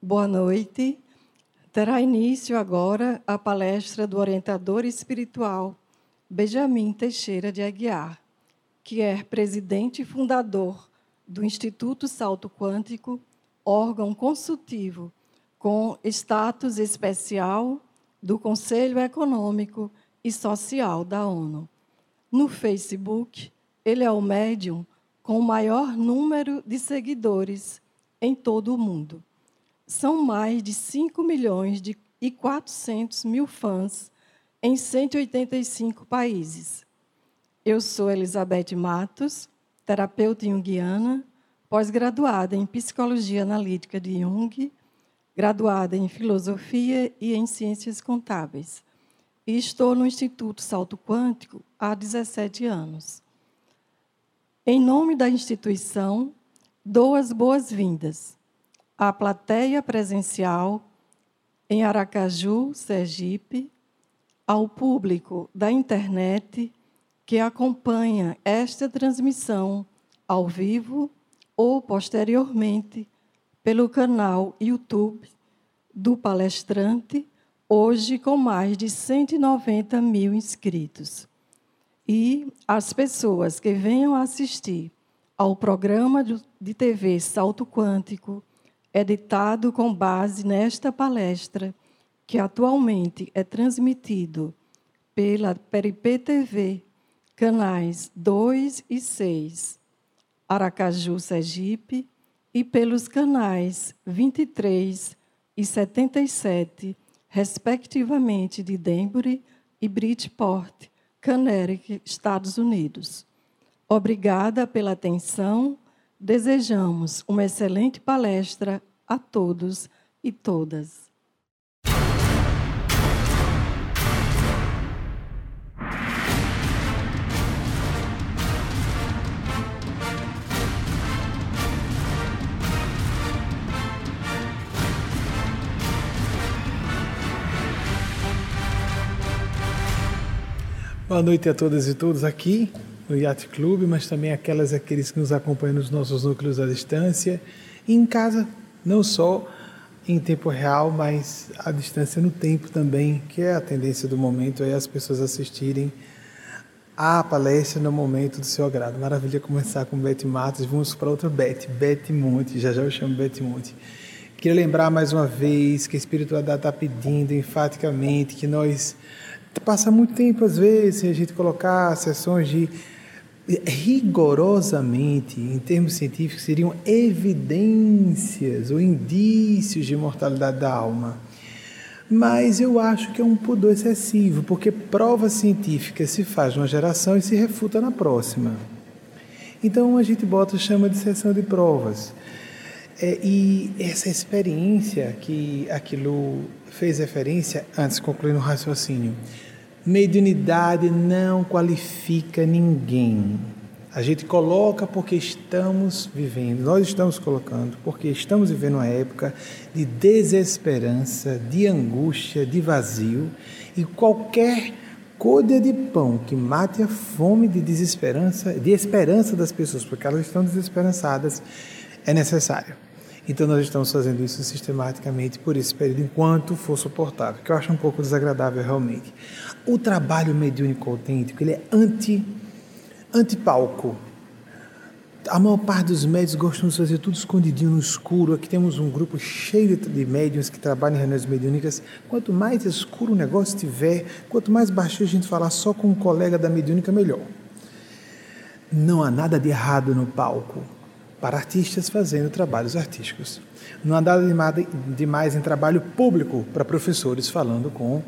Boa noite. Terá início agora a palestra do orientador espiritual Benjamin Teixeira de Aguiar, que é presidente e fundador do Instituto Salto Quântico, órgão consultivo com status especial do Conselho Econômico e Social da ONU. No Facebook, ele é o médium com o maior número de seguidores em todo o mundo. São mais de 5 milhões de, e 400 mil fãs em 185 países. Eu sou Elizabeth Matos, terapeuta junguiana, pós-graduada em Psicologia Analítica de Jung, graduada em Filosofia e em Ciências Contábeis. E estou no Instituto Salto Quântico há 17 anos. Em nome da instituição, dou as boas-vindas à plateia presencial em Aracaju, Sergipe, ao público da internet que acompanha esta transmissão ao vivo ou posteriormente pelo canal YouTube do palestrante, hoje com mais de 190 mil inscritos. E as pessoas que venham assistir ao programa de TV Salto Quântico, editado com base nesta palestra, que atualmente é transmitido pela Peripê TV, canais 2 e 6, Aracaju, Sergipe, e pelos canais 23 e 77, respectivamente, de Denbury e Bridgeport, Connecticut, Estados Unidos. Obrigada pela atenção. Desejamos uma excelente palestra a todos e todas. Boa noite a todas e todos aqui no Yacht Clube, mas também aquelas aqueles que nos acompanham nos nossos núcleos à distância e em casa, não só em tempo real, mas à distância no tempo também, que é a tendência do momento, é as pessoas assistirem à palestra no momento do seu agrado. Maravilha começar com Beth Matos, vamos para outra Beth, Beth Monte, já já eu chamo Beth Monte. Queria lembrar mais uma vez que a espiritualidade está pedindo enfaticamente que nós passa muito tempo, às vezes, sem a gente colocar sessões de rigorosamente, em termos científicos, seriam evidências ou indícios de mortalidade da alma. Mas eu acho que é um pudor excessivo, porque prova científica se faz numa geração e se refuta na próxima. Então a gente bota, chama de sessão de provas. É, e essa experiência que aquilo fez referência, antes de concluir no raciocínio, Mediunidade não qualifica ninguém. A gente coloca porque estamos vivendo, nós estamos colocando porque estamos vivendo uma época de desesperança, de angústia, de vazio e qualquer coisa de pão que mate a fome de desesperança, de esperança das pessoas, porque elas estão desesperançadas, é necessário. Então nós estamos fazendo isso sistematicamente por esse período, enquanto for suportável, que eu acho um pouco desagradável realmente. O trabalho mediúnico autêntico, ele é anti, anti-palco. A maior parte dos médios gostam de fazer tudo escondidinho no escuro. Aqui temos um grupo cheio de médiums que trabalham em reuniões mediúnicas. Quanto mais escuro o negócio tiver, quanto mais baixo a gente falar só com um colega da mediúnica, melhor. Não há nada de errado no palco para artistas fazendo trabalhos artísticos. Não há nada demais em trabalho público para professores falando com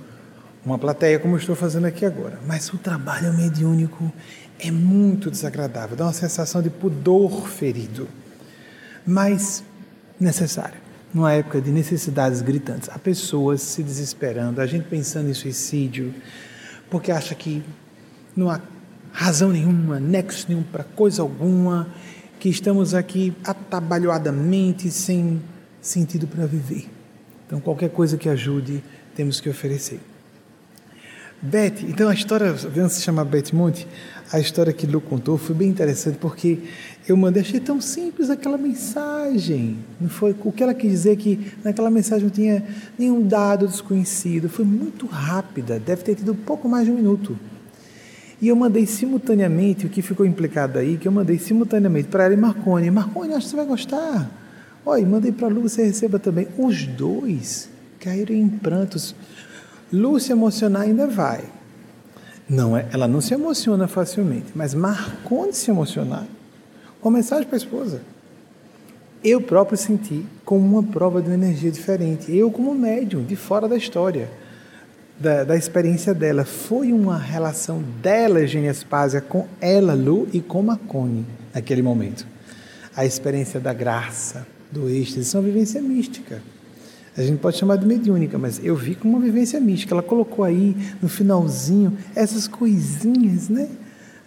uma plateia, como eu estou fazendo aqui agora. Mas o trabalho mediúnico é muito desagradável, dá uma sensação de pudor ferido, mas necessário. Numa época de necessidades gritantes, há pessoas se desesperando, a gente pensando em suicídio, porque acha que não há razão nenhuma, nexo nenhum para coisa alguma, que estamos aqui atabalhoadamente sem sentido para viver. Então, qualquer coisa que ajude, temos que oferecer. Beth, então a história, vamos se chamar Beth Monte, a história que Lu contou foi bem interessante porque eu mandei, achei tão simples aquela mensagem. Não foi o que ela quis dizer que naquela mensagem não tinha nenhum dado desconhecido, foi muito rápida, deve ter tido pouco mais de um minuto. E eu mandei simultaneamente, o que ficou implicado aí, que eu mandei simultaneamente para ela e Marconi. Marconi, acho que você vai gostar. Olha, mandei para Lu, você receba também. Os dois caíram em prantos. Lu se emocionar ainda vai. Não é, ela não se emociona facilmente, mas Marconi se emocionar. Com mensagem para a esposa. Eu próprio senti como uma prova de uma energia diferente. Eu, como médium, de fora da história, da, da experiência dela. Foi uma relação dela, Eugênia Spásia, com ela, Lu, e com Marconi, naquele momento. A experiência da graça, do êxtase, é uma vivência mística. A gente pode chamar de mediúnica, mas eu vi como uma vivência mística. Ela colocou aí no finalzinho essas coisinhas, né?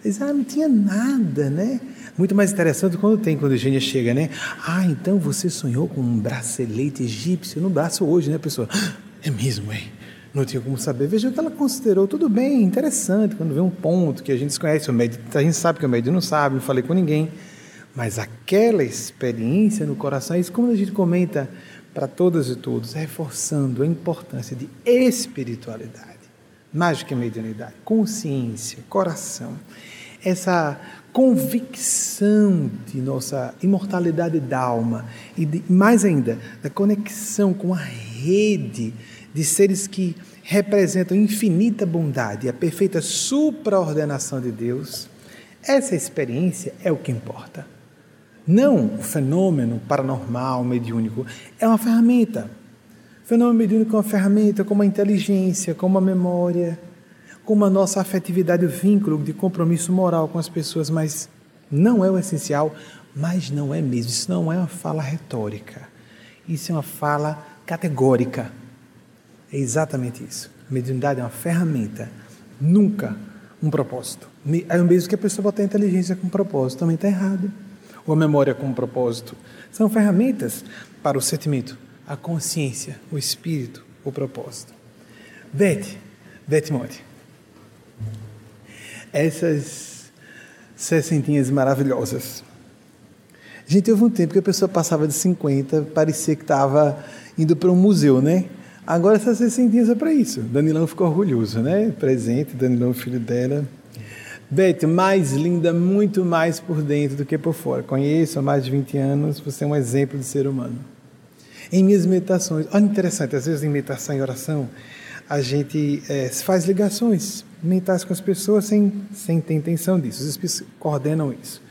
Diz, ah, não tinha nada, né? Muito mais interessante quando tem, quando a Eugênia chega, né? Ah, então você sonhou com um bracelete egípcio no braço hoje, né, pessoa? É mesmo, é. Não tinha como saber. Veja o que ela considerou. Tudo bem, interessante, quando vê um ponto que a gente desconhece, o médico, a gente sabe que o médico não sabe, não falei com ninguém. Mas aquela experiência no coração, é isso como a gente comenta para todas e todos, reforçando a importância de espiritualidade, mais que mediunidade, consciência, coração, essa convicção de nossa imortalidade da alma e de, mais ainda da conexão com a rede de seres que representam infinita bondade e a perfeita supraordenação de Deus, essa experiência é o que importa. Não o fenômeno paranormal, mediúnico. É uma ferramenta. O fenômeno mediúnico é uma ferramenta como a inteligência, como a memória, como a nossa afetividade, o vínculo de compromisso moral com as pessoas, mas não é o essencial, mas não é mesmo. Isso não é uma fala retórica. Isso é uma fala categórica. É exatamente isso. A mediunidade é uma ferramenta, nunca um propósito. É mesmo que a pessoa botar a inteligência com propósito, também está errado ou a memória com propósito. São ferramentas para o sentimento, a consciência, o espírito, o propósito. Beth Monte. Essas sessentinhas maravilhosas. Gente teve um tempo que a pessoa passava de 50, parecia que estava indo para um museu, né? Agora essas sessentinhas é para isso. Danilão ficou orgulhoso, né? Presente, Danilão, filho dela. Beth, mais linda, muito mais por dentro do que por fora. Conheço há mais de 20 anos, você é um exemplo de ser humano. Em minhas meditações, olha interessante, às vezes em meditação e oração, a gente é, faz ligações mentais com as pessoas sem, sem ter intenção disso. Os espíritos coordenam isso.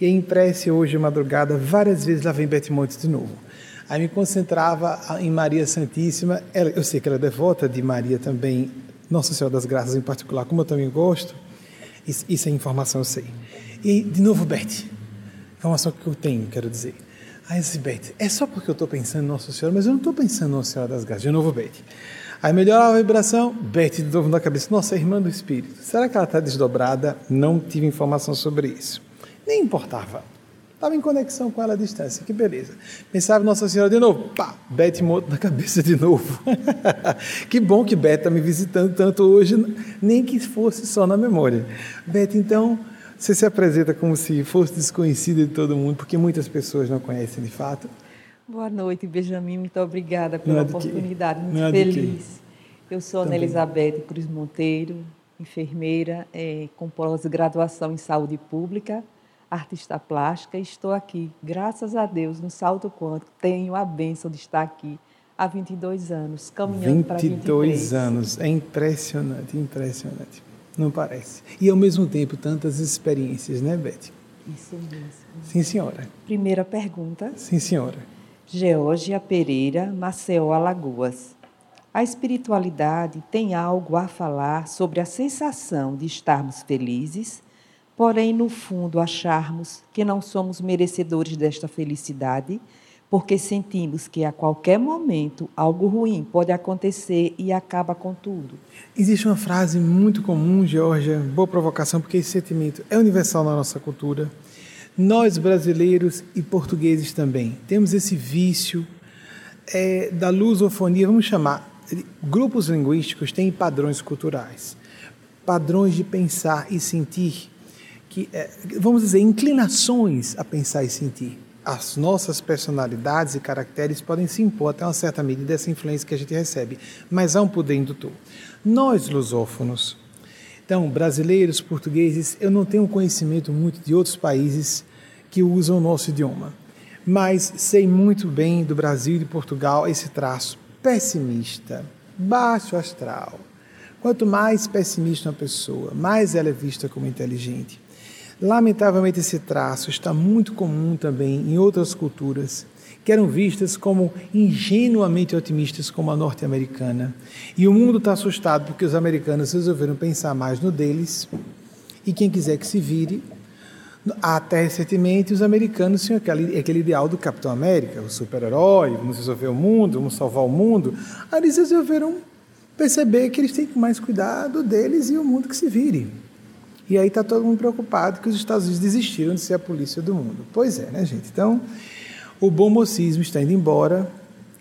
E em prece hoje, madrugada, várias vezes lá vem Beth Montes de novo. Aí me concentrava em Maria Santíssima. Ela, eu sei que ela é devota de Maria também, Nossa Senhora das Graças em particular, como eu também gosto. Isso, isso é informação, eu sei. E, de novo, Beth. Informação que eu tenho, quero dizer. Aí eu disse, Beth, é só porque eu estou pensando em Nossa Senhora, mas eu não estou pensando em Nossa Senhora das Graças. De novo, Beth. Aí melhorava a vibração, Beth de novo na cabeça. Nossa, é irmã do Espírito. Será que ela está desdobrada? Não tive informação sobre isso. Nem importava. Estava em conexão com ela à distância, que beleza. Pensava Nossa Senhora de novo, pá, Beth Moto na cabeça de novo. que bom que Beth está me visitando tanto hoje, nem que fosse só na memória. Beth, então, você se apresenta como se fosse desconhecida de todo mundo, porque muitas pessoas não conhecem de fato. Boa noite, Benjamin, muito obrigada pela oportunidade, muito não feliz. Eu sou Ana Elizabeth Cruz Monteiro, enfermeira é, com pós-graduação em saúde pública artista plástica e estou aqui, graças a Deus, no Salto Quântico. Tenho a bênção de estar aqui há 22 anos, caminhando para 23. 22 anos, é impressionante, impressionante. Não parece. E ao mesmo tempo, tantas experiências, né, Beth? Isso mesmo. Sim, senhora. Primeira pergunta. Sim, senhora. Geórgia Pereira, Maceió, Alagoas. A espiritualidade tem algo a falar sobre a sensação de estarmos felizes porém, no fundo, acharmos que não somos merecedores desta felicidade, porque sentimos que a qualquer momento algo ruim pode acontecer e acaba com tudo. Existe uma frase muito comum, Georgia, boa provocação, porque esse sentimento é universal na nossa cultura. Nós, brasileiros e portugueses também, temos esse vício é, da lusofonia, vamos chamar, grupos linguísticos têm padrões culturais, padrões de pensar e sentir, que é, vamos dizer, inclinações a pensar e sentir. As nossas personalidades e caracteres podem se impor até uma certa medida dessa influência que a gente recebe, mas há um poder indutor. Nós, lusófonos, então, brasileiros, portugueses, eu não tenho conhecimento muito de outros países que usam o nosso idioma, mas sei muito bem do Brasil e de Portugal esse traço pessimista, baixo astral. Quanto mais pessimista uma pessoa, mais ela é vista como inteligente. Lamentavelmente, esse traço está muito comum também em outras culturas que eram vistas como ingenuamente otimistas, como a norte-americana. E o mundo está assustado porque os americanos resolveram pensar mais no deles. E quem quiser que se vire, até recentemente, os americanos tinham aquele, aquele ideal do Capitão América, o super-herói, vamos resolver o mundo, vamos salvar o mundo. Aí eles resolveram perceber que eles têm que mais cuidado deles e o mundo que se vire. E aí está todo mundo preocupado que os Estados Unidos desistiram de ser a polícia do mundo. Pois é, né, gente? Então, o bom mocismo está indo embora.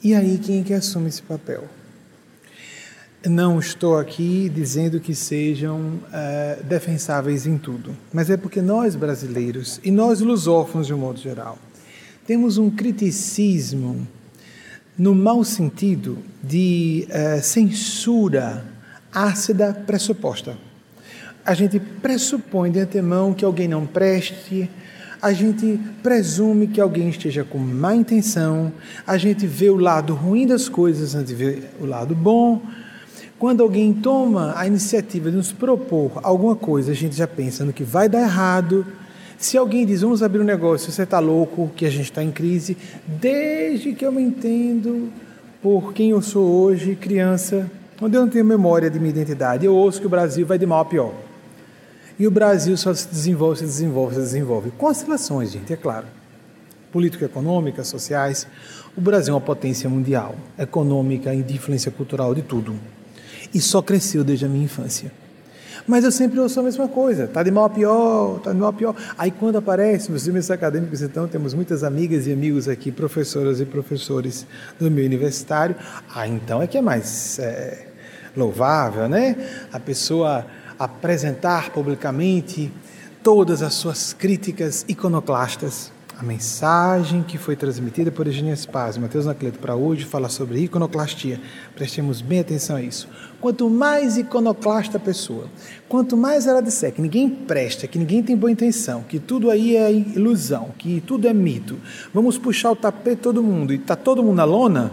E aí, quem é que assume esse papel? Não estou aqui dizendo que sejam uh, defensáveis em tudo, mas é porque nós brasileiros e nós lusófonos de um modo geral temos um criticismo no mau sentido de uh, censura ácida pressuposta. A gente pressupõe de antemão que alguém não preste, a gente presume que alguém esteja com má intenção, a gente vê o lado ruim das coisas antes de ver o lado bom quando alguém toma a iniciativa de nos propor alguma coisa, a gente já pensa no que vai dar errado. Se alguém diz, vamos abrir um negócio, você está louco, que a gente está em crise, desde que eu me entendo por quem eu sou hoje, criança, onde eu não tenho memória de minha identidade, eu ouço que o Brasil vai de mal a pior. E o Brasil só se desenvolve, se desenvolve, se desenvolve. Com oscilações, gente, é claro. Político-econômicas, sociais. O Brasil é uma potência mundial, econômica de influência cultural de tudo e só cresceu desde a minha infância. Mas eu sempre ouço a mesma coisa, tá de mal a pior, tá de mal a pior. Aí quando aparece nos filmes acadêmicos, então temos muitas amigas e amigos aqui, professoras e professores do meu universitário, ah, então é que é mais é, louvável, né? A pessoa apresentar publicamente todas as suas críticas iconoclastas a mensagem que foi transmitida por Eugênia Spaz, Mateus Nacleto, para hoje fala sobre iconoclastia. Prestemos bem atenção a isso. Quanto mais iconoclasta a pessoa, quanto mais ela disser que ninguém presta, que ninguém tem boa intenção, que tudo aí é ilusão, que tudo é mito, vamos puxar o tapete todo mundo e está todo mundo na lona,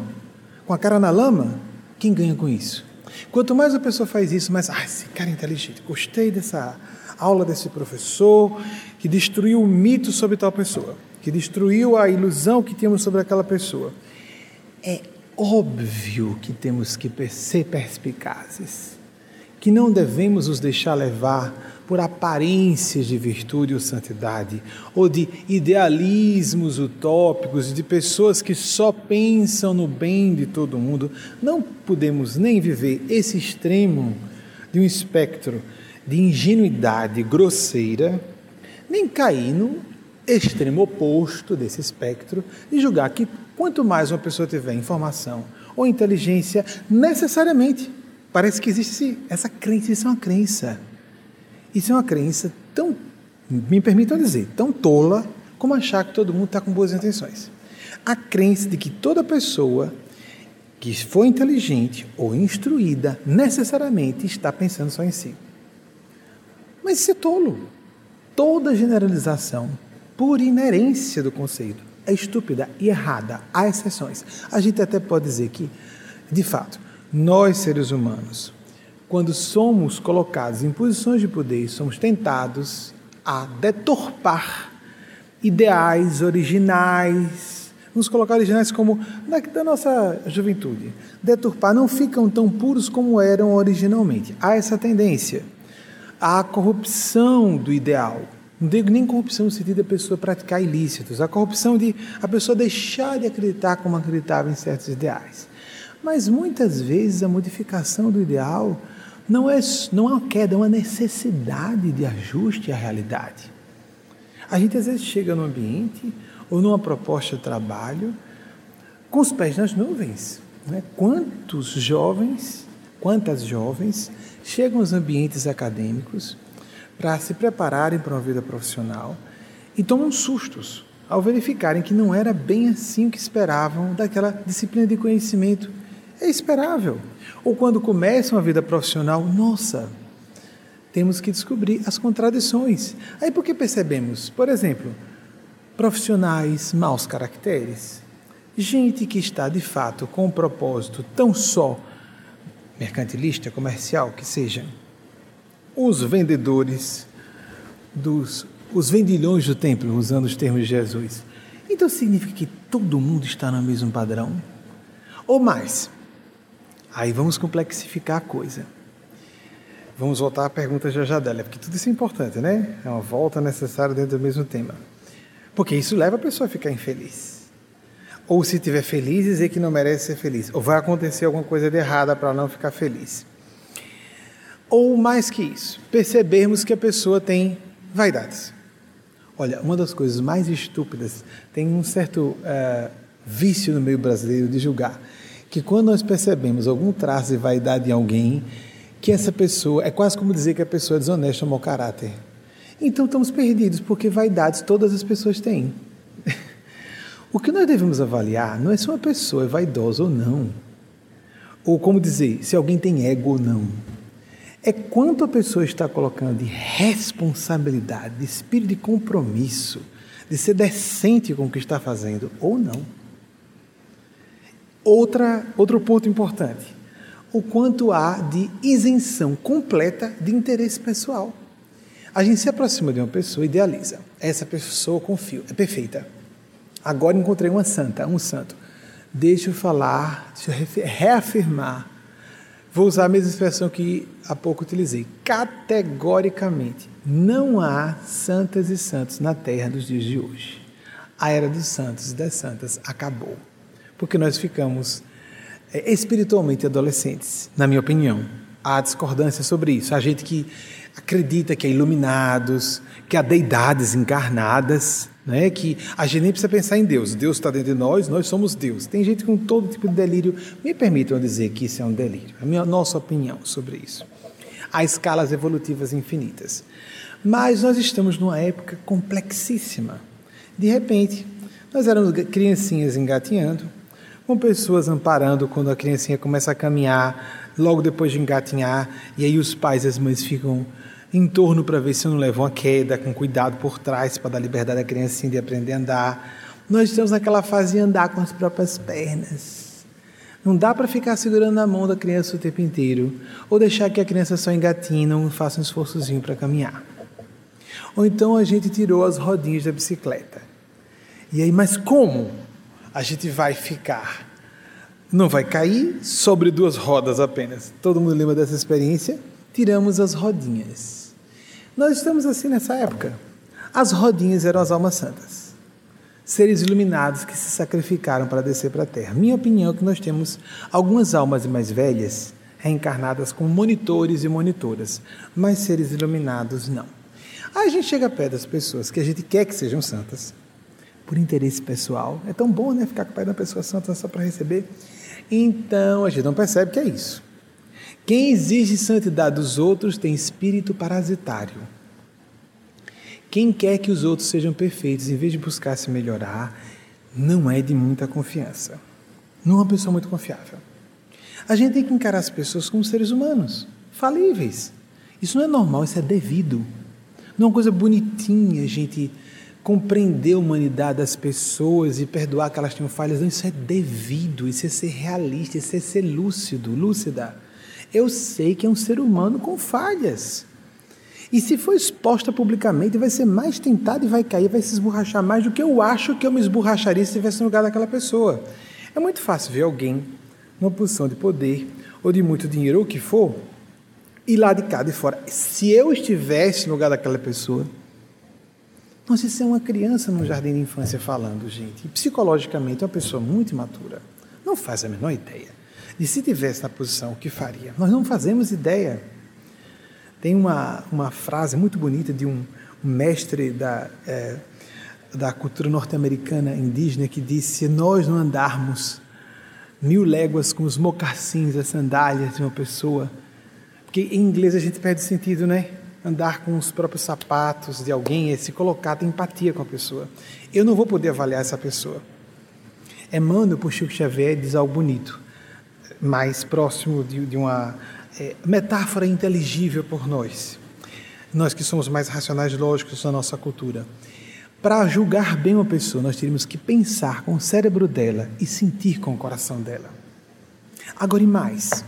com a cara na lama, quem ganha com isso? Quanto mais a pessoa faz isso, mais, ah, esse cara é inteligente, gostei dessa aula desse professor que destruiu o mito sobre tal pessoa que destruiu a ilusão que tínhamos sobre aquela pessoa. É óbvio que temos que ser perspicazes, que não devemos nos deixar levar por aparências de virtude ou santidade, ou de idealismos utópicos, de pessoas que só pensam no bem de todo mundo. Não podemos nem viver esse extremo de um espectro de ingenuidade grosseira, nem cair no extremo oposto desse espectro e julgar que quanto mais uma pessoa tiver informação ou inteligência, necessariamente parece que existe essa crença, isso é uma crença. Isso é uma crença tão, me permitam dizer, tão tola como achar que todo mundo está com boas intenções. A crença de que toda pessoa que for inteligente ou instruída necessariamente está pensando só em si. Mas isso é tolo. Toda generalização por inerência do conceito, é estúpida e errada. Há exceções. A gente até pode dizer que, de fato, nós seres humanos, quando somos colocados em posições de poder, somos tentados a deturpar ideais originais. Vamos colocar originais como da nossa juventude. Deturpar não ficam tão puros como eram originalmente. Há essa tendência. Há a corrupção do ideal. Não digo nem corrupção no sentido da pessoa praticar ilícitos, a corrupção de a pessoa deixar de acreditar como acreditava em certos ideais. Mas muitas vezes a modificação do ideal não é, não é uma queda, é uma necessidade de ajuste à realidade. A gente às vezes chega num ambiente ou numa proposta de trabalho com os pés nas nuvens. Né? Quantos jovens, quantas jovens chegam aos ambientes acadêmicos para se prepararem para uma vida profissional e tomam sustos ao verificarem que não era bem assim que esperavam daquela disciplina de conhecimento. É esperável. Ou quando começam a vida profissional, nossa, temos que descobrir as contradições. Aí por que percebemos? Por exemplo, profissionais maus caracteres, gente que está de fato com um propósito tão só mercantilista, comercial, que seja, os vendedores dos os vendilhões do templo, usando os termos de Jesus. Então significa que todo mundo está no mesmo padrão? Ou mais? Aí vamos complexificar a coisa. Vamos voltar à pergunta já já dela, porque tudo isso é importante, né? É uma volta necessária dentro do mesmo tema. Porque isso leva a pessoa a ficar infeliz. Ou se estiver feliz, dizer que não merece ser feliz. Ou vai acontecer alguma coisa de errada para não ficar feliz. Ou mais que isso, percebermos que a pessoa tem vaidades. Olha, uma das coisas mais estúpidas, tem um certo uh, vício no meio brasileiro de julgar, que quando nós percebemos algum traço de vaidade em alguém, que essa pessoa, é quase como dizer que a pessoa é desonesta ou mau caráter. Então estamos perdidos, porque vaidades todas as pessoas têm. o que nós devemos avaliar não é se uma pessoa é vaidosa ou não, ou como dizer, se alguém tem ego ou não é quanto a pessoa está colocando de responsabilidade, de espírito de compromisso, de ser decente com o que está fazendo ou não. Outra, outro ponto importante: o quanto há de isenção completa de interesse pessoal. A gente se aproxima de uma pessoa, idealiza. Essa pessoa confio, é perfeita. Agora encontrei uma santa, um santo. Deixa eu falar, deixa eu reafirmar Vou usar a mesma expressão que há pouco utilizei. Categoricamente, não há santas e santos na terra dos dias de hoje. A era dos santos e das santas acabou. Porque nós ficamos é, espiritualmente adolescentes, na minha opinião. Há discordância sobre isso. Há gente que acredita que há iluminados, que há deidades encarnadas né? que a gente nem precisa pensar em Deus. Deus está dentro de nós, nós somos Deus. Tem gente com todo tipo de delírio. Me permitam dizer que isso é um delírio. A minha nossa opinião sobre isso. Há escalas evolutivas infinitas. Mas nós estamos numa época complexíssima. De repente, nós éramos criancinhas engatinhando, com pessoas amparando quando a criancinha começa a caminhar, logo depois de engatinhar, e aí os pais e as mães ficam em torno para ver se não leva uma queda, com cuidado por trás para dar liberdade à criancinha de aprender a andar. Nós estamos naquela fase de andar com as próprias pernas. Não dá para ficar segurando a mão da criança o tempo inteiro, ou deixar que a criança só engatinhe, não faça um esforçozinho para caminhar. Ou então a gente tirou as rodinhas da bicicleta. E aí, mas como a gente vai ficar? Não vai cair sobre duas rodas apenas. Todo mundo lembra dessa experiência? Tiramos as rodinhas. Nós estamos assim nessa época. As rodinhas eram as almas santas, seres iluminados que se sacrificaram para descer para a terra. Minha opinião é que nós temos algumas almas mais velhas reencarnadas como monitores e monitoras, mas seres iluminados não. Aí a gente chega perto das pessoas que a gente quer que sejam santas, por interesse pessoal. É tão bom, né, ficar com o pai da pessoa santa só para receber. Então a gente não percebe que é isso. Quem exige santidade dos outros tem espírito parasitário. Quem quer que os outros sejam perfeitos, em vez de buscar se melhorar, não é de muita confiança. Não é uma pessoa muito confiável. A gente tem que encarar as pessoas como seres humanos, falíveis. Isso não é normal, isso é devido. Não é uma coisa bonitinha gente compreender a humanidade das pessoas e perdoar que elas tenham falhas. Não, isso é devido, isso é ser realista, isso é ser lúcido, lúcida eu sei que é um ser humano com falhas. E se for exposta publicamente, vai ser mais tentado e vai cair, vai se esborrachar mais do que eu acho que eu me esborracharia se estivesse no lugar daquela pessoa. É muito fácil ver alguém numa posição de poder ou de muito dinheiro ou o que for, e lá de cá de fora. Se eu estivesse no lugar daquela pessoa, nossa, isso é uma criança no jardim de infância falando, gente. E psicologicamente é uma pessoa muito imatura. Não faz a menor ideia de se tivesse na posição, o que faria? Nós não fazemos ideia. Tem uma, uma frase muito bonita de um, um mestre da, é, da cultura norte-americana indígena que disse: se nós não andarmos mil léguas com os mocassins, as sandálias de uma pessoa. Porque em inglês a gente perde sentido, né? Andar com os próprios sapatos de alguém é se colocar, ter empatia com a pessoa. Eu não vou poder avaliar essa pessoa. Emmanuel, por Chico Xavier, diz algo bonito, mais próximo de, de uma é, metáfora inteligível por nós. Nós que somos mais racionais lógicos na nossa cultura. Para julgar bem uma pessoa, nós teríamos que pensar com o cérebro dela e sentir com o coração dela. Agora e mais.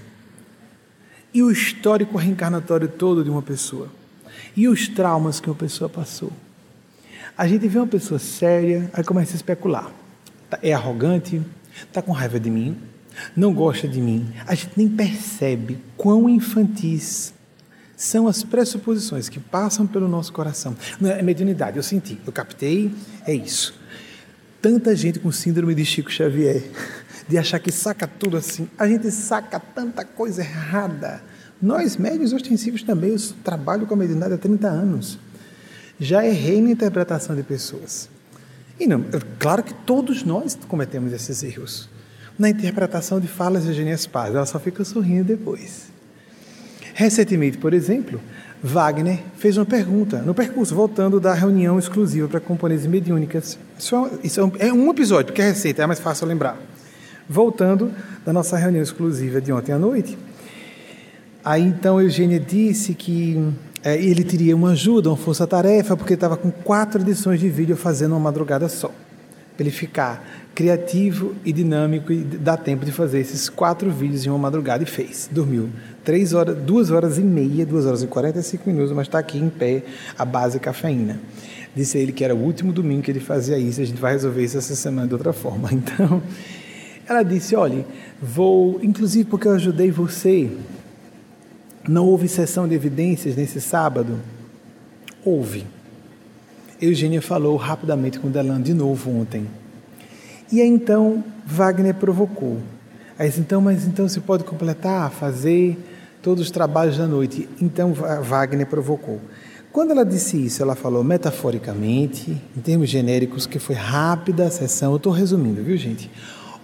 E o histórico reencarnatório todo de uma pessoa? E os traumas que uma pessoa passou? A gente vê uma pessoa séria, aí começa a especular. Tá, é arrogante, está com raiva de mim, não gosta de mim. A gente nem percebe quão infantis são as pressuposições que passam pelo nosso coração. Não é mediunidade, eu senti, eu captei, é isso. Tanta gente com síndrome de Chico Xavier, de achar que saca tudo assim. A gente saca tanta coisa errada. Nós, médios ostensivos também, eu trabalho com a mediunidade há 30 anos. Já errei na interpretação de pessoas. E não, claro que todos nós cometemos esses erros. Na interpretação de falas de Eugênia Spaz, ela só fica sorrindo depois. Recentemente, por exemplo, Wagner fez uma pergunta no percurso, voltando da reunião exclusiva para componentes mediúnicas. Isso, é, isso é, um, é um episódio, porque é receita, é mais fácil lembrar. Voltando da nossa reunião exclusiva de ontem à noite. Aí então Eugênia disse que é, ele teria uma ajuda, uma força-tarefa, porque estava com quatro edições de vídeo fazendo uma madrugada só. Para ele ficar criativo e dinâmico e dar tempo de fazer esses quatro vídeos em uma madrugada e fez. Dormiu três horas, duas horas e meia, duas horas e quarenta e cinco minutos, mas está aqui em pé a base cafeína. Disse ele que era o último domingo que ele fazia isso, a gente vai resolver isso essa semana de outra forma. Então, ela disse: olhe, vou, inclusive porque eu ajudei você não houve sessão de evidências nesse sábado? Houve. Eugênia falou rapidamente com Delano de novo ontem. E aí então Wagner provocou. Aí então, mas então se pode completar, fazer todos os trabalhos da noite. Então Wagner provocou. Quando ela disse isso, ela falou metaforicamente, em termos genéricos, que foi rápida a sessão. Eu estou resumindo, viu, gente?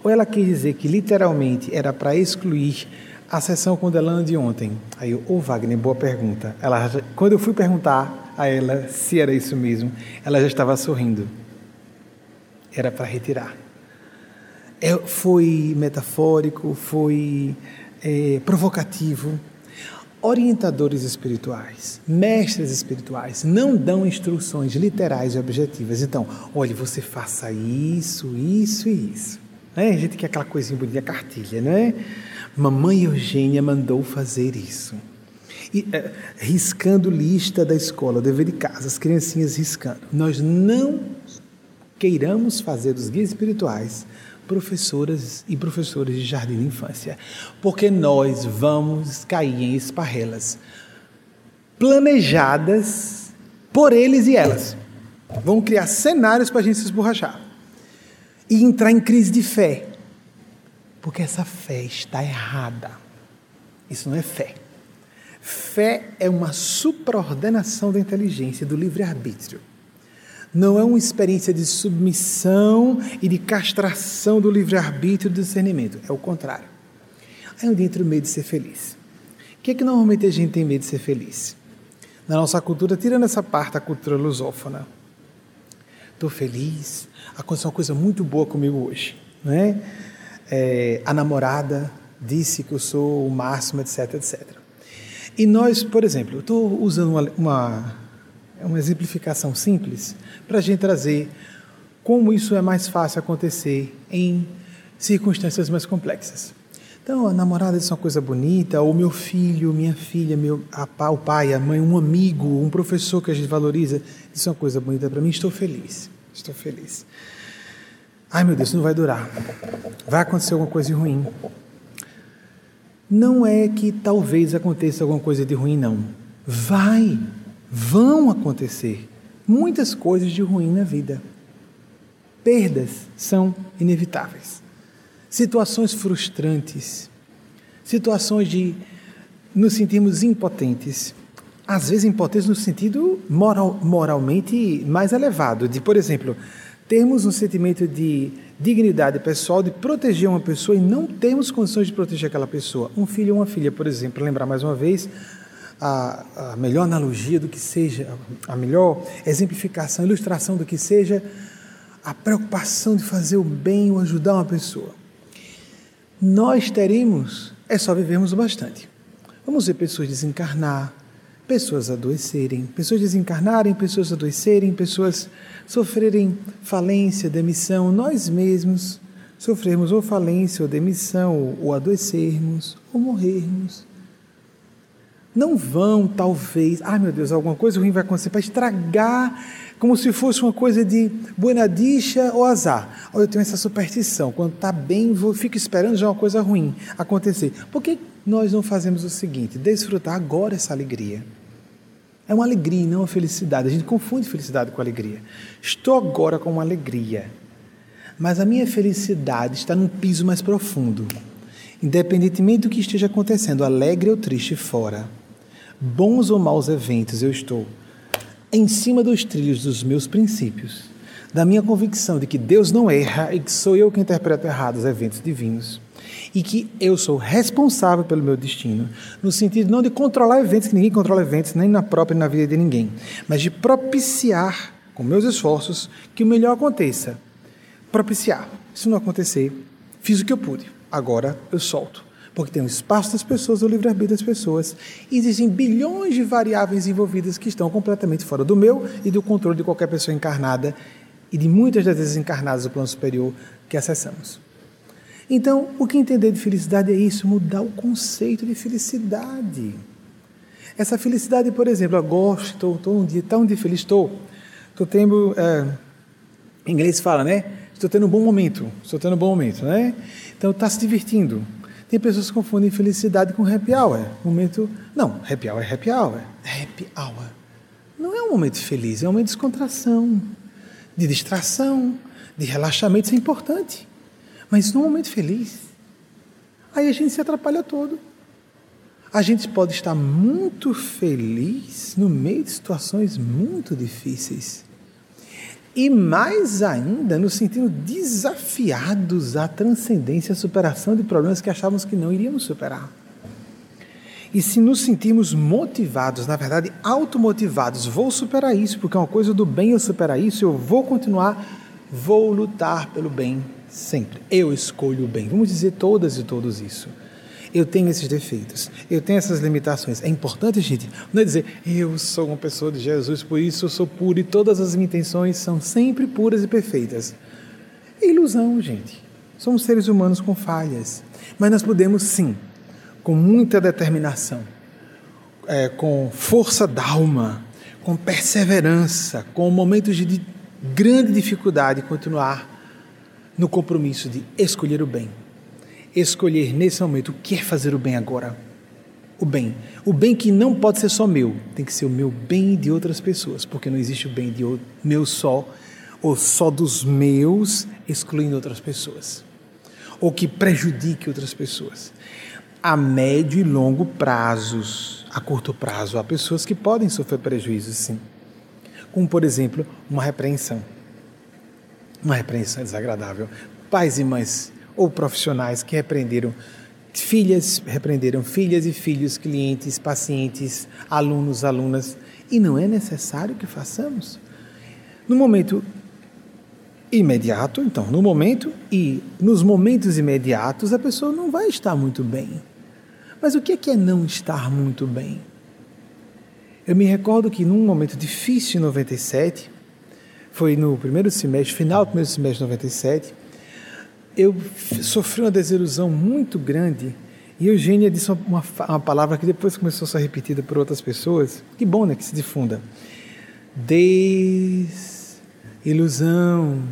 Ou ela quis dizer que literalmente era para excluir a sessão com Delano de ontem. Aí eu, ô oh, Wagner, boa pergunta. Ela, quando eu fui perguntar a ela se era isso mesmo, ela já estava sorrindo. Era para retirar. É, foi metafórico, foi é, provocativo. Orientadores espirituais, mestres espirituais, não dão instruções literais e objetivas. Então, olhe, você faça isso, isso e isso. É, a gente quer aquela coisinha bonita, cartilha, não é? Mamãe Eugênia mandou fazer isso. E, é, riscando lista da escola, dever de casa, as criancinhas riscando. Nós não queiramos fazer dos guias espirituais professoras e professores de jardim de infância, porque nós vamos cair em esparrelas planejadas por eles e elas. Vão criar cenários para a gente se esborrachar e entrar em crise de fé. Porque essa fé está errada. Isso não é fé. Fé é uma supraordenação da inteligência, do livre-arbítrio. Não é uma experiência de submissão e de castração do livre-arbítrio e do discernimento. É o contrário. É onde entra o medo de ser feliz. O que é que normalmente a gente tem medo de ser feliz? Na nossa cultura, tirando essa parte, a cultura lusófona. Estou feliz, aconteceu uma coisa muito boa comigo hoje. Não é? É, a namorada disse que eu sou o máximo, etc, etc. E nós, por exemplo, estou usando uma, uma, uma exemplificação simples para a gente trazer como isso é mais fácil acontecer em circunstâncias mais complexas. Então, a namorada disse uma coisa bonita, ou meu filho, minha filha, meu, a, o pai, a mãe, um amigo, um professor que a gente valoriza, disse uma coisa bonita para mim, estou feliz, estou feliz. Ai meu Deus, não vai durar. Vai acontecer alguma coisa de ruim. Não é que talvez aconteça alguma coisa de ruim, não. Vai, vão acontecer muitas coisas de ruim na vida. Perdas são inevitáveis. Situações frustrantes, situações de nos sentirmos impotentes. Às vezes impotentes no sentido moral, moralmente mais elevado, de, por exemplo, termos um sentimento de dignidade pessoal, de proteger uma pessoa e não termos condições de proteger aquela pessoa. Um filho ou uma filha, por exemplo, lembrar mais uma vez a, a melhor analogia do que seja, a melhor exemplificação, ilustração do que seja a preocupação de fazer o bem ou ajudar uma pessoa. Nós teremos, é só vivermos o bastante. Vamos ver pessoas desencarnar, pessoas adoecerem, pessoas desencarnarem, pessoas adoecerem, pessoas sofrerem falência, demissão, nós mesmos sofrermos ou falência ou demissão, ou adoecermos, ou morrermos. Não vão, talvez, ai meu Deus, alguma coisa ruim vai acontecer para estragar, como se fosse uma coisa de buenadicha ou azar. Olha, eu tenho essa superstição, quando está bem, vou, fico esperando já uma coisa ruim acontecer. Por que nós não fazemos o seguinte? Desfrutar agora essa alegria. É uma alegria não uma felicidade. A gente confunde felicidade com alegria. Estou agora com uma alegria, mas a minha felicidade está num piso mais profundo. Independentemente do que esteja acontecendo, alegre ou triste fora, bons ou maus eventos, eu estou em cima dos trilhos dos meus princípios, da minha convicção de que Deus não erra e que sou eu que interpreto errado os eventos divinos e que eu sou responsável pelo meu destino, no sentido não de controlar eventos, que ninguém controla eventos, nem na própria na vida de ninguém, mas de propiciar, com meus esforços, que o melhor aconteça. Propiciar. Se não acontecer, fiz o que eu pude, agora eu solto. Porque tem o espaço das pessoas, o livre-arbítrio das pessoas. Existem bilhões de variáveis envolvidas que estão completamente fora do meu e do controle de qualquer pessoa encarnada e de muitas das vezes encarnadas do plano superior que acessamos. Então, o que entender de felicidade é isso, mudar o conceito de felicidade. Essa felicidade, por exemplo, eu gosto, estou, estou um dia tão de feliz, estou, estou tendo, é, em inglês fala, né? Estou tendo um bom momento, estou tendo um bom momento, né? Então, está se divertindo. Tem pessoas que confundem felicidade com happy hour. Momento, não, happy hour é happy hour. Happy hour não é um momento feliz, é um momento de descontração, de distração, de relaxamento, isso é importante mas num momento feliz, aí a gente se atrapalha todo. A gente pode estar muito feliz no meio de situações muito difíceis. E mais ainda, nos sentindo desafiados à transcendência, à superação de problemas que achávamos que não iríamos superar. E se nos sentirmos motivados, na verdade, automotivados, vou superar isso, porque é uma coisa do bem eu superar isso, eu vou continuar, vou lutar pelo bem, Sempre. Eu escolho o bem. Vamos dizer todas e todos isso. Eu tenho esses defeitos, eu tenho essas limitações. É importante, gente, não é dizer eu sou uma pessoa de Jesus, por isso eu sou puro e todas as minhas intenções são sempre puras e perfeitas. É ilusão, gente. Somos seres humanos com falhas. Mas nós podemos, sim, com muita determinação, é, com força d'alma, com perseverança, com momentos de grande dificuldade, continuar no compromisso de escolher o bem. Escolher nesse momento o que é fazer o bem agora. O bem. O bem que não pode ser só meu, tem que ser o meu bem e de outras pessoas, porque não existe o bem de meu só, ou só dos meus, excluindo outras pessoas, ou que prejudique outras pessoas. A médio e longo prazos, a curto prazo, há pessoas que podem sofrer prejuízos, sim. Como, por exemplo, uma repreensão uma repreensão desagradável. Pais e mães ou profissionais que repreenderam filhas, repreenderam filhas e filhos, clientes, pacientes, alunos, alunas, e não é necessário que façamos. No momento imediato, então, no momento e nos momentos imediatos, a pessoa não vai estar muito bem. Mas o que é, é não estar muito bem? Eu me recordo que num momento difícil em 97, foi no primeiro semestre, final do primeiro semestre de 97, eu sofri uma desilusão muito grande e Eugênia disse uma, uma palavra que depois começou a ser repetida por outras pessoas. Que bom, né, que se difunda. Desilusão.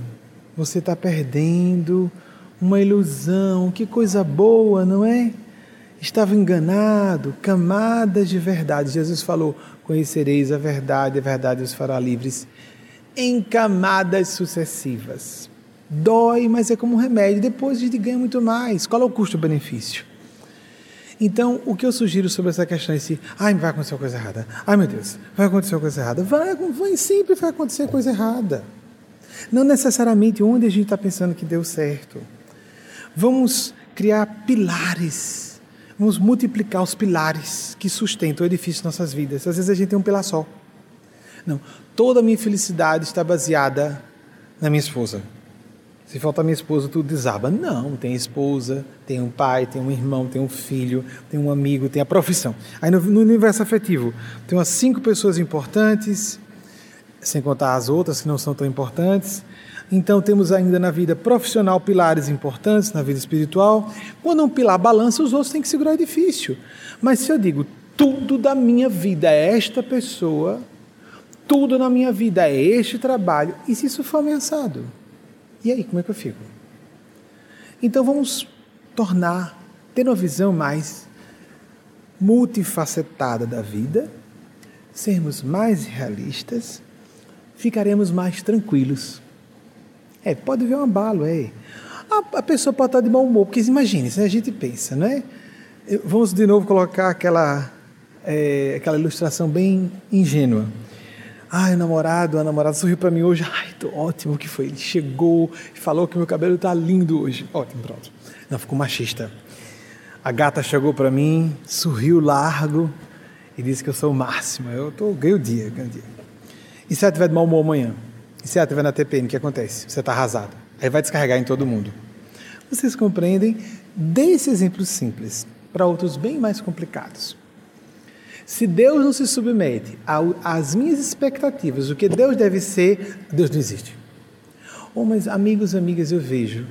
Você está perdendo uma ilusão. Que coisa boa, não é? Estava enganado. Camadas de verdade. Jesus falou: Conhecereis a verdade, a verdade os fará livres em camadas sucessivas. Dói, mas é como um remédio. Depois a gente ganha muito mais. Qual é o custo-benefício? Então, o que eu sugiro sobre essa questão é se, ai, vai acontecer uma coisa errada. Ai, meu Deus, vai acontecer uma coisa errada. Vai, vai sempre vai acontecer coisa errada. não necessariamente onde a gente está pensando que deu certo. Vamos criar pilares, vamos multiplicar os pilares que sustentam o edifício de nossas vidas. Às vezes a gente tem um pilar só. Não, toda a minha felicidade está baseada na minha esposa. Se faltar minha esposa, tudo desaba. Não, tem esposa, tem um pai, tem um irmão, tem um filho, tem um amigo, tem a profissão. Aí no, no universo afetivo, tem umas cinco pessoas importantes, sem contar as outras que não são tão importantes. Então temos ainda na vida profissional pilares importantes, na vida espiritual. Quando um pilar balança, os outros têm que segurar o edifício. Mas se eu digo, tudo da minha vida é esta pessoa, tudo na minha vida é este trabalho, e se isso for ameaçado? E aí, como é que eu fico? Então vamos tornar, ter uma visão mais multifacetada da vida, sermos mais realistas, ficaremos mais tranquilos. É, pode ver um abalo, é. A, a pessoa pode estar de mau humor, porque imagine, se a gente pensa, não é? Vamos de novo colocar aquela, é, aquela ilustração bem ingênua. Ai, o namorado, a namorada sorriu para mim hoje. Ai, tô ótimo, que foi? Ele chegou e falou que meu cabelo tá lindo hoje. Ótimo, pronto. Não, ficou machista. A gata chegou para mim, sorriu largo e disse que eu sou o máximo. Eu tô, ganhei o dia, ganhei o dia. E se ela tiver de mau humor amanhã? E se ela estiver na TPM, o que acontece? Você está arrasado. Aí vai descarregar em todo mundo. Vocês compreendem? Desse exemplo simples para outros bem mais complicados. Se Deus não se submete às minhas expectativas, o que Deus deve ser, Deus não existe. Oh, mas amigos amigas, eu vejo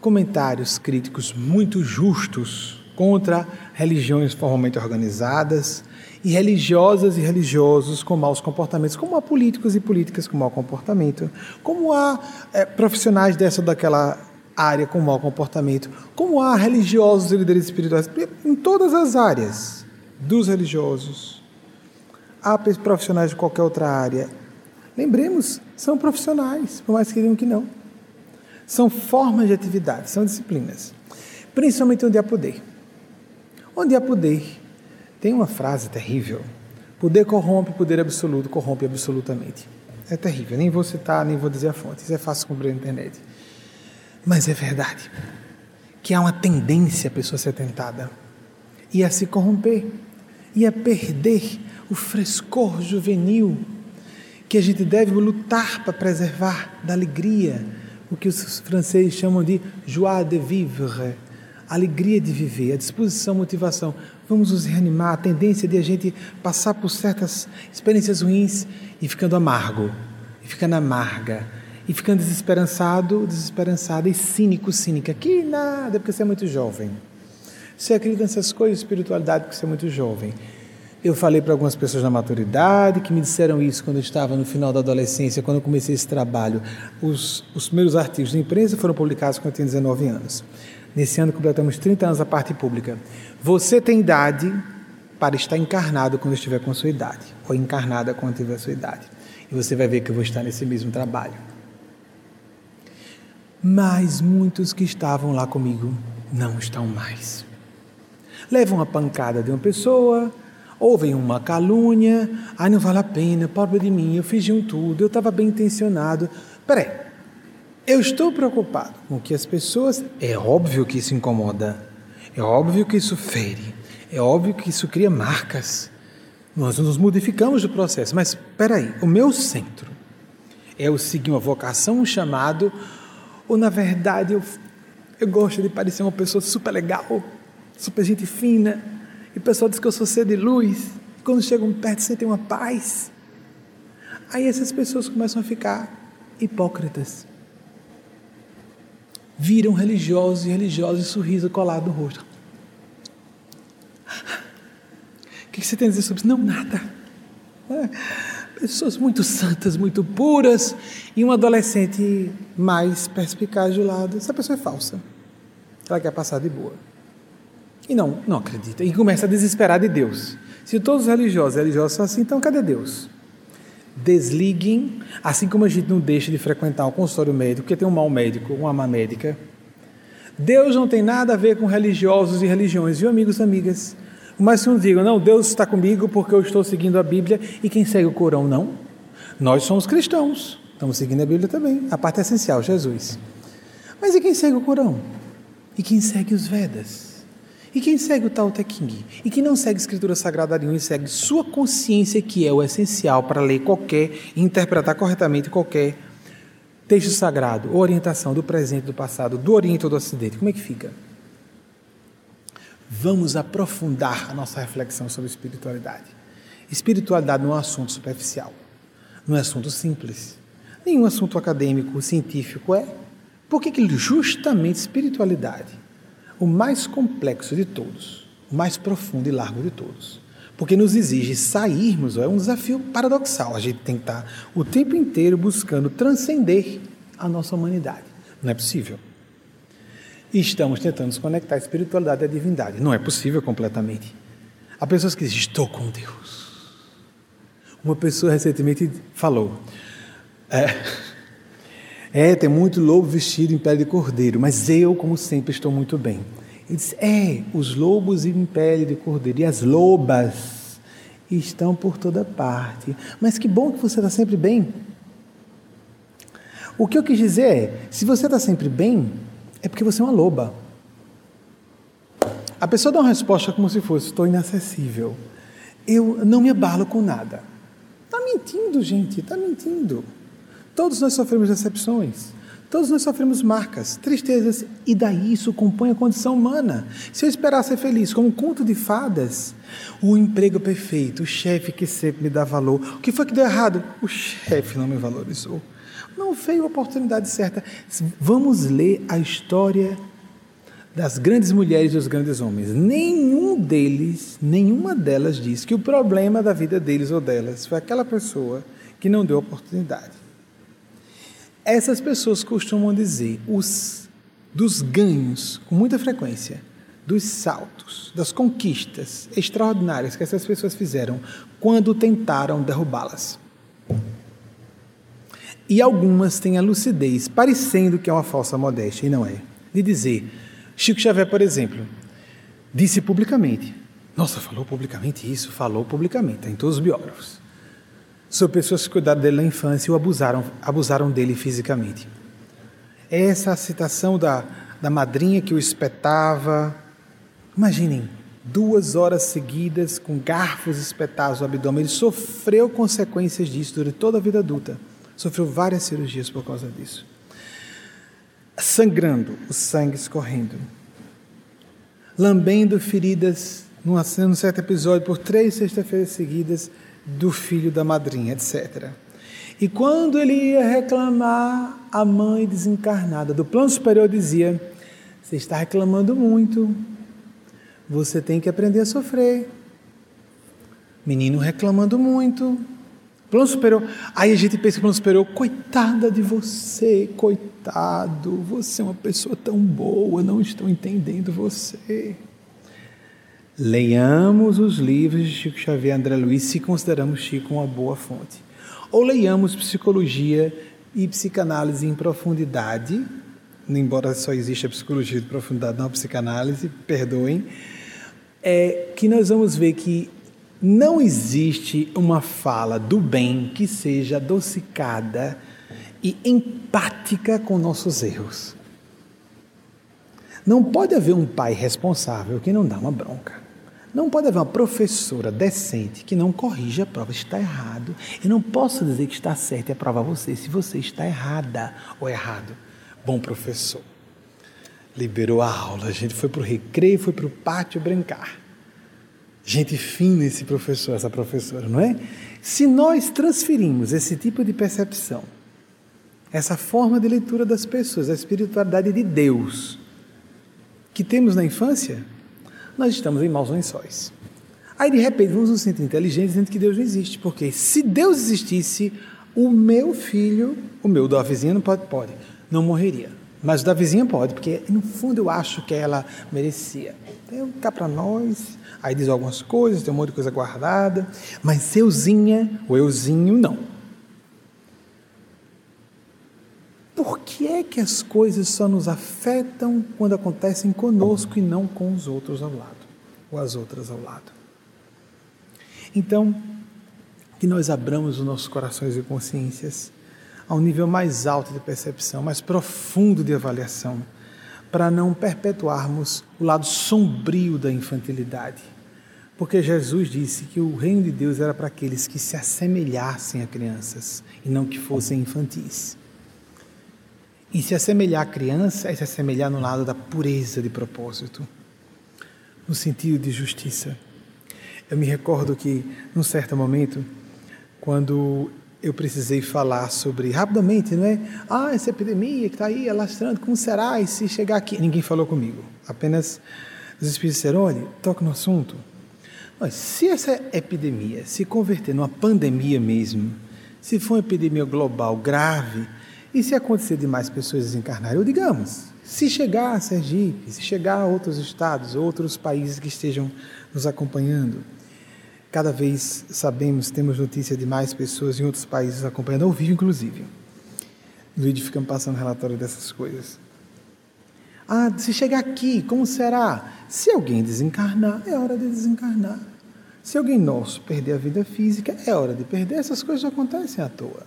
comentários críticos muito justos contra religiões formalmente organizadas e religiosas e religiosos com maus comportamentos, como há políticos e políticas com mau comportamento, como há é, profissionais dessa ou daquela área com mau comportamento, como há religiosos e líderes espirituais, em todas as áreas dos religiosos, há profissionais de qualquer outra área. Lembremos, são profissionais, por mais que digam que não. São formas de atividade, são disciplinas. Principalmente onde há poder. Onde há poder, tem uma frase terrível: poder corrompe, poder absoluto corrompe absolutamente. É terrível, nem vou citar, nem vou dizer a fonte, isso é fácil cumprir na internet. Mas é verdade que há uma tendência a pessoa ser tentada e a se corromper e a perder o frescor juvenil que a gente deve lutar para preservar da alegria, o que os franceses chamam de joie de vivre, alegria de viver, a disposição, a motivação. Vamos nos reanimar, a tendência de a gente passar por certas experiências ruins e ficando amargo, e ficando amarga, e ficando desesperançado, desesperançada e cínico, cínica. Que nada, porque você é muito jovem. Você acredita nessas coisas de espiritualidade porque você é muito jovem. Eu falei para algumas pessoas na maturidade que me disseram isso quando eu estava no final da adolescência, quando eu comecei esse trabalho. Os, os primeiros artigos da imprensa foram publicados quando eu tinha 19 anos. Nesse ano completamos 30 anos da parte pública. Você tem idade para estar encarnado quando estiver com sua idade, ou encarnada quando tiver sua idade. E você vai ver que eu vou estar nesse mesmo trabalho. Mas muitos que estavam lá comigo não estão mais levam uma pancada de uma pessoa, ouvem uma calúnia, ai não vale a pena, pobre de mim, eu fiz um tudo, eu estava bem intencionado. Peraí, eu estou preocupado com que as pessoas, é óbvio que isso incomoda, é óbvio que isso fere, é óbvio que isso cria marcas. Nós nos modificamos do processo, mas peraí, o meu centro é o seguir uma vocação, um chamado, ou na verdade eu, eu gosto de parecer uma pessoa super legal, super gente fina, e o pessoal diz que eu sou ser de luz, e quando chegam perto sentem uma paz. Aí essas pessoas começam a ficar hipócritas. Viram religiosos e religiosos e sorriso colado no rosto. O que você tem a dizer sobre isso? Não, nada. É, pessoas muito santas, muito puras, e um adolescente mais perspicaz de lado. Essa pessoa é falsa. Ela quer passar de boa. E não, não acredita. E começa a desesperar de Deus. Se todos os religiosos religiosos são assim, então cadê Deus? Desliguem, assim como a gente não deixa de frequentar um consultório médico, porque tem um mau médico, uma má médica. Deus não tem nada a ver com religiosos e religiões, viu, amigos e amigas? Mas se não digam, não, Deus está comigo porque eu estou seguindo a Bíblia e quem segue o Corão não? Nós somos cristãos. Estamos seguindo a Bíblia também, a parte essencial, Jesus. Mas e quem segue o Corão? E quem segue os Vedas? E quem segue o Tao Te? E quem não segue Escritura Sagrada nenhuma e segue sua consciência, que é o essencial para ler qualquer e interpretar corretamente qualquer texto sagrado, orientação do presente, do passado, do Oriente ou do Ocidente, como é que fica? Vamos aprofundar a nossa reflexão sobre espiritualidade. Espiritualidade não é um assunto superficial, não é um assunto simples. Nenhum assunto acadêmico, científico é. Por que justamente espiritualidade? O mais complexo de todos, o mais profundo e largo de todos. Porque nos exige sairmos, é um desafio paradoxal. A gente tem que estar o tempo inteiro buscando transcender a nossa humanidade. Não é possível. E estamos tentando nos conectar à espiritualidade e à divindade. Não é possível completamente. Há pessoas que dizem, estou com Deus. Uma pessoa recentemente falou, é, é, tem muito lobo vestido em pele de cordeiro, mas eu, como sempre, estou muito bem. Ele diz: É, os lobos em pele de cordeiro e as lobas estão por toda parte. Mas que bom que você está sempre bem. O que eu quis dizer é: se você está sempre bem, é porque você é uma loba. A pessoa dá uma resposta como se fosse: Estou inacessível. Eu não me abalo com nada. Está mentindo, gente, está mentindo. Todos nós sofremos decepções. Todos nós sofremos marcas, tristezas, e daí isso compõe a condição humana. Se eu esperar ser feliz como um conto de fadas, o emprego perfeito, o chefe que sempre me dá valor. O que foi que deu errado? O chefe não me valorizou. Não veio a oportunidade certa. Vamos ler a história das grandes mulheres e dos grandes homens. Nenhum deles, nenhuma delas diz que o problema da vida deles ou delas foi aquela pessoa que não deu oportunidade. Essas pessoas costumam dizer os dos ganhos, com muita frequência, dos saltos, das conquistas extraordinárias que essas pessoas fizeram quando tentaram derrubá-las. E algumas têm a lucidez, parecendo que é uma falsa modéstia, e não é, de dizer, Chico Xavier, por exemplo, disse publicamente, nossa, falou publicamente isso, falou publicamente, está em todos os biógrafos sobre pessoas que cuidaram dele na infância e o abusaram, abusaram dele fisicamente. Essa a citação da, da madrinha que o espetava. Imaginem, duas horas seguidas com garfos espetados no abdômen. Ele sofreu consequências disso durante toda a vida adulta. Sofreu várias cirurgias por causa disso. Sangrando, o sangue escorrendo. Lambendo feridas, num certo episódio, por três sextas-feiras seguidas, do filho da madrinha, etc. E quando ele ia reclamar, a mãe desencarnada do plano superior dizia: Você está reclamando muito, você tem que aprender a sofrer. Menino reclamando muito. Plano superior. Aí a gente pensa, plano superior, coitada de você, coitado, você é uma pessoa tão boa, não estão entendendo você. Leiamos os livros de Chico Xavier André Luiz se consideramos Chico uma boa fonte. Ou leiamos psicologia e psicanálise em profundidade, embora só exista psicologia de profundidade, não a psicanálise, perdoem, é que nós vamos ver que não existe uma fala do bem que seja adocicada e empática com nossos erros. Não pode haver um pai responsável que não dá uma bronca. Não pode haver uma professora decente que não corrija a prova. Está errado. Eu não posso dizer que está certo e aprovar você se você está errada ou errado. Bom professor. Liberou a aula. A gente foi para o recreio, foi para o pátio brincar. Gente fina esse professor, essa professora, não é? Se nós transferimos esse tipo de percepção, essa forma de leitura das pessoas, a espiritualidade de Deus, que temos na infância, nós estamos em maus lençóis. Aí de repente vamos nos sentir inteligentes dizendo que Deus não existe, porque se Deus existisse, o meu filho, o meu da vizinha não pode, pode, não morreria. Mas o da vizinha pode, porque no fundo eu acho que ela merecia. Então cá para nós, aí diz algumas coisas, tem um monte de coisa guardada, mas euzinha, o euzinho não. Por que é que as coisas só nos afetam quando acontecem conosco e não com os outros ao lado, ou as outras ao lado? Então, que nós abramos os nossos corações e consciências a um nível mais alto de percepção, mais profundo de avaliação, para não perpetuarmos o lado sombrio da infantilidade. Porque Jesus disse que o reino de Deus era para aqueles que se assemelhassem a crianças e não que fossem infantis. E se assemelhar à criança é se assemelhar no lado da pureza de propósito, no sentido de justiça. Eu me recordo que, num certo momento, quando eu precisei falar sobre, rapidamente, não é? Ah, essa epidemia que está aí alastrando, como será? E se chegar aqui? Ninguém falou comigo. Apenas os Espíritos disseram: olha, toca no assunto. Mas se essa epidemia se converter numa pandemia mesmo, se for uma epidemia global grave, e se acontecer de mais pessoas desencarnarem, ou digamos, se chegar a Sergipe, se chegar a outros estados, outros países que estejam nos acompanhando, Cada vez sabemos, temos notícia de mais pessoas em outros países acompanhando ao vivo, inclusive. No vídeo ficamos passando relatório dessas coisas. Ah, se chegar aqui, como será? Se alguém desencarnar, é hora de desencarnar. Se alguém nosso perder a vida física, é hora de perder. Essas coisas acontecem à toa.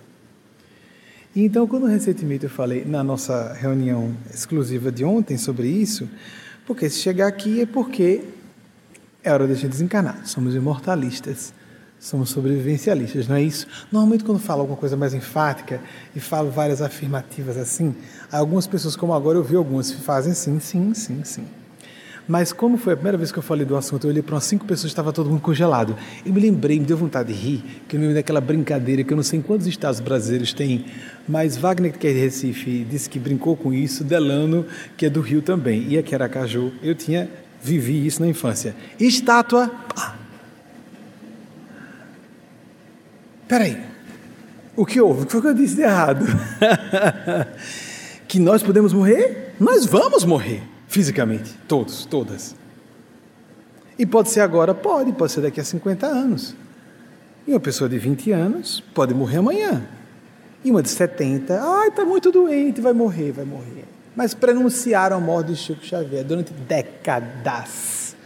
E então, quando recentemente eu falei na nossa reunião exclusiva de ontem sobre isso, porque se chegar aqui é porque é hora de a gente desencarnar. Somos imortalistas, somos sobrevivencialistas, não é isso? Normalmente, quando falo alguma coisa mais enfática e falo várias afirmativas assim, algumas pessoas, como agora eu vi algumas, fazem sim, sim, sim, sim. Mas como foi a primeira vez que eu falei do assunto, eu olhei para umas cinco pessoas, estava todo mundo congelado. E me lembrei, me deu vontade de rir, que eu me lembro daquela brincadeira que eu não sei em quantos estados brasileiros tem, mas Wagner, que é de Recife, disse que brincou com isso, Delano, que é do Rio também, e aqui Aracaju, eu tinha Vivi isso na infância. Estátua. Pá. Peraí. O que houve? O que foi que eu disse de errado? que nós podemos morrer? Nós vamos morrer, fisicamente. Todos, todas. E pode ser agora? Pode, pode ser daqui a 50 anos. E uma pessoa de 20 anos pode morrer amanhã. E uma de 70, ai, está muito doente, vai morrer, vai morrer mas prenunciaram a morte de Chico Xavier durante décadas.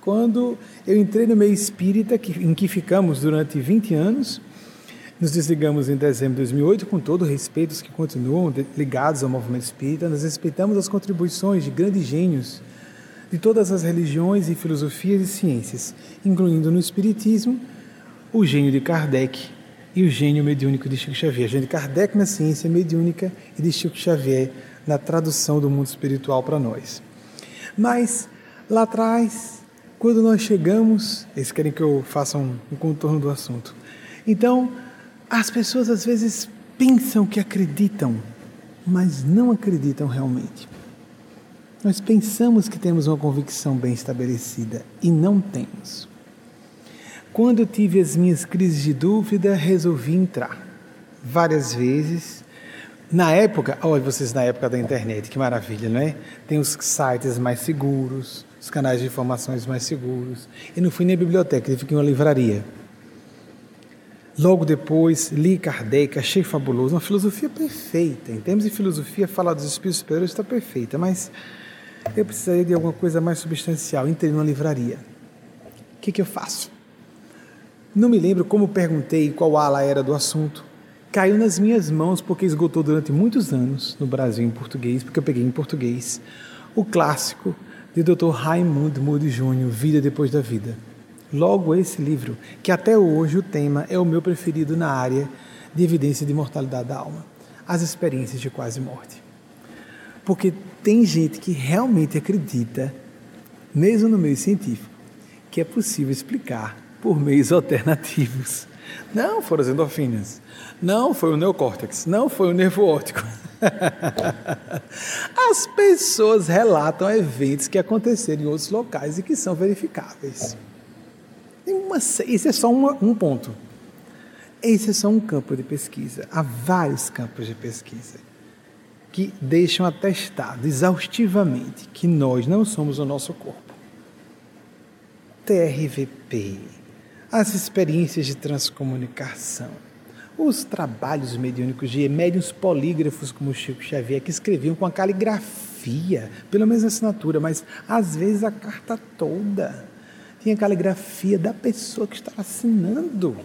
Quando eu entrei no meio espírita, em que ficamos durante 20 anos, nos desligamos em dezembro de 2008, com todo o respeito aos que continuam ligados ao movimento espírita, nós respeitamos as contribuições de grandes gênios de todas as religiões e filosofias e ciências, incluindo no espiritismo o gênio de Kardec e o gênio mediúnico de Chico Xavier. O gênio de Kardec na ciência mediúnica e de Chico Xavier na tradução do mundo espiritual para nós. Mas lá atrás, quando nós chegamos, eles querem que eu faça um, um contorno do assunto. Então, as pessoas às vezes pensam que acreditam, mas não acreditam realmente. Nós pensamos que temos uma convicção bem estabelecida e não temos. Quando tive as minhas crises de dúvida, resolvi entrar. Várias vezes na época, olha vocês na época da internet, que maravilha, não é? Tem os sites mais seguros, os canais de informações mais seguros. Eu não fui nem à biblioteca, eu fiquei em uma livraria. Logo depois, li Kardec, achei fabuloso, uma filosofia perfeita. Em termos de filosofia, falar dos espíritos superiores está perfeita, mas eu precisaria de alguma coisa mais substancial. Entrei numa livraria. O que, que eu faço? Não me lembro como perguntei qual ala era do assunto caiu nas minhas mãos porque esgotou durante muitos anos no Brasil em português, porque eu peguei em português o clássico de Dr. Raimundo Moody Jr., Vida Depois da Vida. Logo esse livro, que até hoje o tema é o meu preferido na área de evidência de mortalidade da alma, as experiências de quase morte. Porque tem gente que realmente acredita, mesmo no meio científico, que é possível explicar por meios alternativos. Não foram as endorfinas, não foi o neocórtex, não foi o nervo óptico. As pessoas relatam eventos que aconteceram em outros locais e que são verificáveis. Uma, esse é só uma, um ponto. Esse é só um campo de pesquisa. Há vários campos de pesquisa que deixam atestado exaustivamente que nós não somos o nosso corpo. TRVP, as experiências de transcomunicação, os trabalhos mediúnicos de médiuns polígrafos como Chico Xavier, que escreviam com a caligrafia, pelo menos a assinatura, mas às vezes a carta toda tinha caligrafia da pessoa que estava assinando.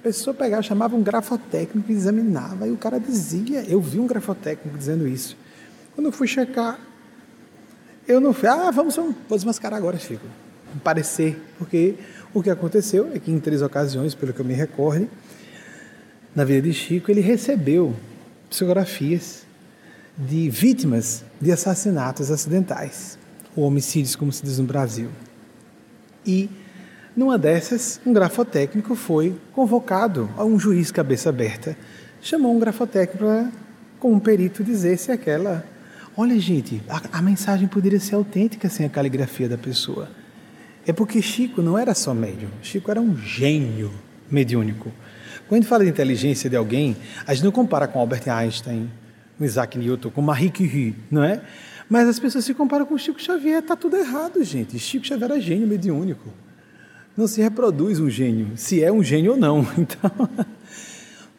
A pessoa pegava, chamava um grafotécnico, examinava, e o cara dizia, eu vi um grafotécnico dizendo isso. Quando eu fui checar, eu não fui, ah, vamos, vamos, vou desmascarar agora, Chico. Parecer, porque o que aconteceu é que em três ocasiões, pelo que eu me recorde, na vida de Chico, ele recebeu psicografias de vítimas de assassinatos acidentais, ou homicídios, como se diz no Brasil. E numa dessas, um grafotécnico foi convocado a um juiz cabeça aberta. Chamou um grafotécnico para, com um perito, dizer se aquela. Olha, gente, a, a mensagem poderia ser autêntica sem a caligrafia da pessoa. É porque Chico não era só médium, Chico era um gênio mediúnico. Quando fala de inteligência de alguém, a gente não compara com Albert Einstein, com Isaac Newton, com Marie Curie, não é? Mas as pessoas se comparam com Chico Xavier, está tudo errado, gente. Chico Xavier era gênio mediúnico não se reproduz um gênio, se é um gênio ou não. Então,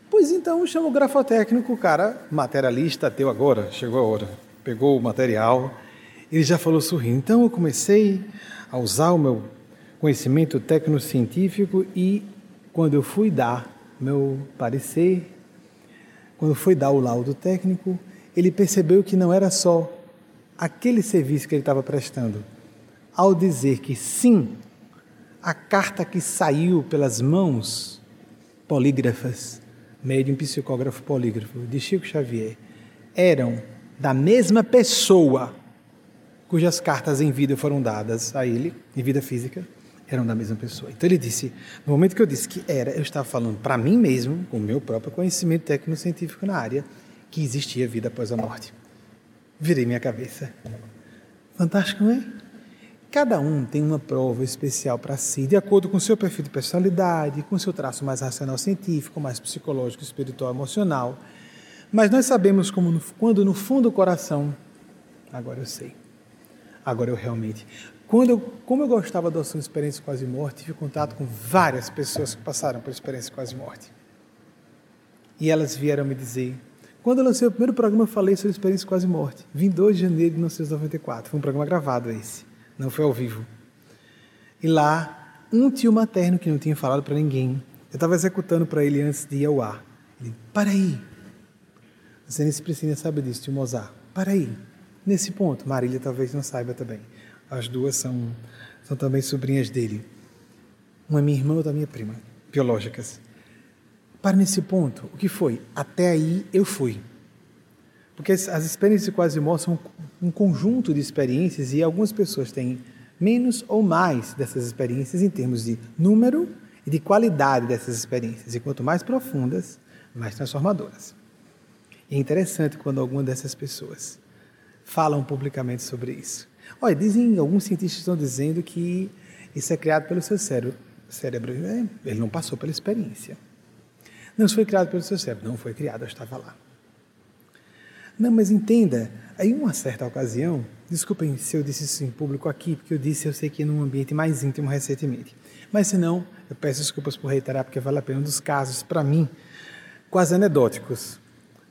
pois então chama o grafotécnico, o cara materialista, ateu agora, chegou a hora, pegou o material, ele já falou sorrindo. Então eu comecei a usar o meu conhecimento tecnocientífico e quando eu fui dar meu parecer, quando eu fui dar o laudo técnico, ele percebeu que não era só aquele serviço que ele estava prestando. Ao dizer que sim, a carta que saiu pelas mãos polígrafas, médium psicógrafo polígrafo, de Chico Xavier, eram da mesma pessoa cujas cartas em vida foram dadas a ele, em vida física, eram da mesma pessoa. Então ele disse, no momento que eu disse que era, eu estava falando para mim mesmo, com o meu próprio conhecimento técnico-científico na área, que existia vida após a morte. Virei minha cabeça. Fantástico, não é? Cada um tem uma prova especial para si, de acordo com seu perfil de personalidade, com seu traço mais racional científico, mais psicológico, espiritual, emocional. Mas nós sabemos como quando no fundo do coração, agora eu sei, agora eu realmente. Quando eu, como eu gostava da sua experiência quase morte, tive contato com várias pessoas que passaram por experiência quase morte. E elas vieram me dizer. Quando eu lancei o primeiro programa, falei sobre experiência quase morte. 22 de janeiro de 1994. Foi um programa gravado esse não foi ao vivo. E lá, um tio materno que não tinha falado para ninguém, eu estava executando para ele antes de ir ao ar. Ele, para aí. Você nem se precisa sabe disso, tio Mozart. Para aí. Nesse ponto, Marília talvez não saiba também. As duas são, são também sobrinhas dele. Uma é minha irmã, outra é minha prima, biológicas. Para nesse ponto, o que foi? Até aí eu fui. Porque as experiências quase mostram um conjunto de experiências e algumas pessoas têm menos ou mais dessas experiências em termos de número e de qualidade dessas experiências. E quanto mais profundas, mais transformadoras. E é interessante quando alguma dessas pessoas falam publicamente sobre isso. Olha, dizem, alguns cientistas estão dizendo que isso é criado pelo seu cérebro. Cérebro, ele não passou pela experiência. Não foi criado pelo seu cérebro, não foi criado, eu estava lá. Não, mas entenda, em uma certa ocasião, desculpem se eu disse isso em público aqui, porque eu disse, eu sei que num ambiente mais íntimo recentemente. Mas se não, eu peço desculpas por reiterar, porque vale a pena um dos casos, para mim, quase anedóticos,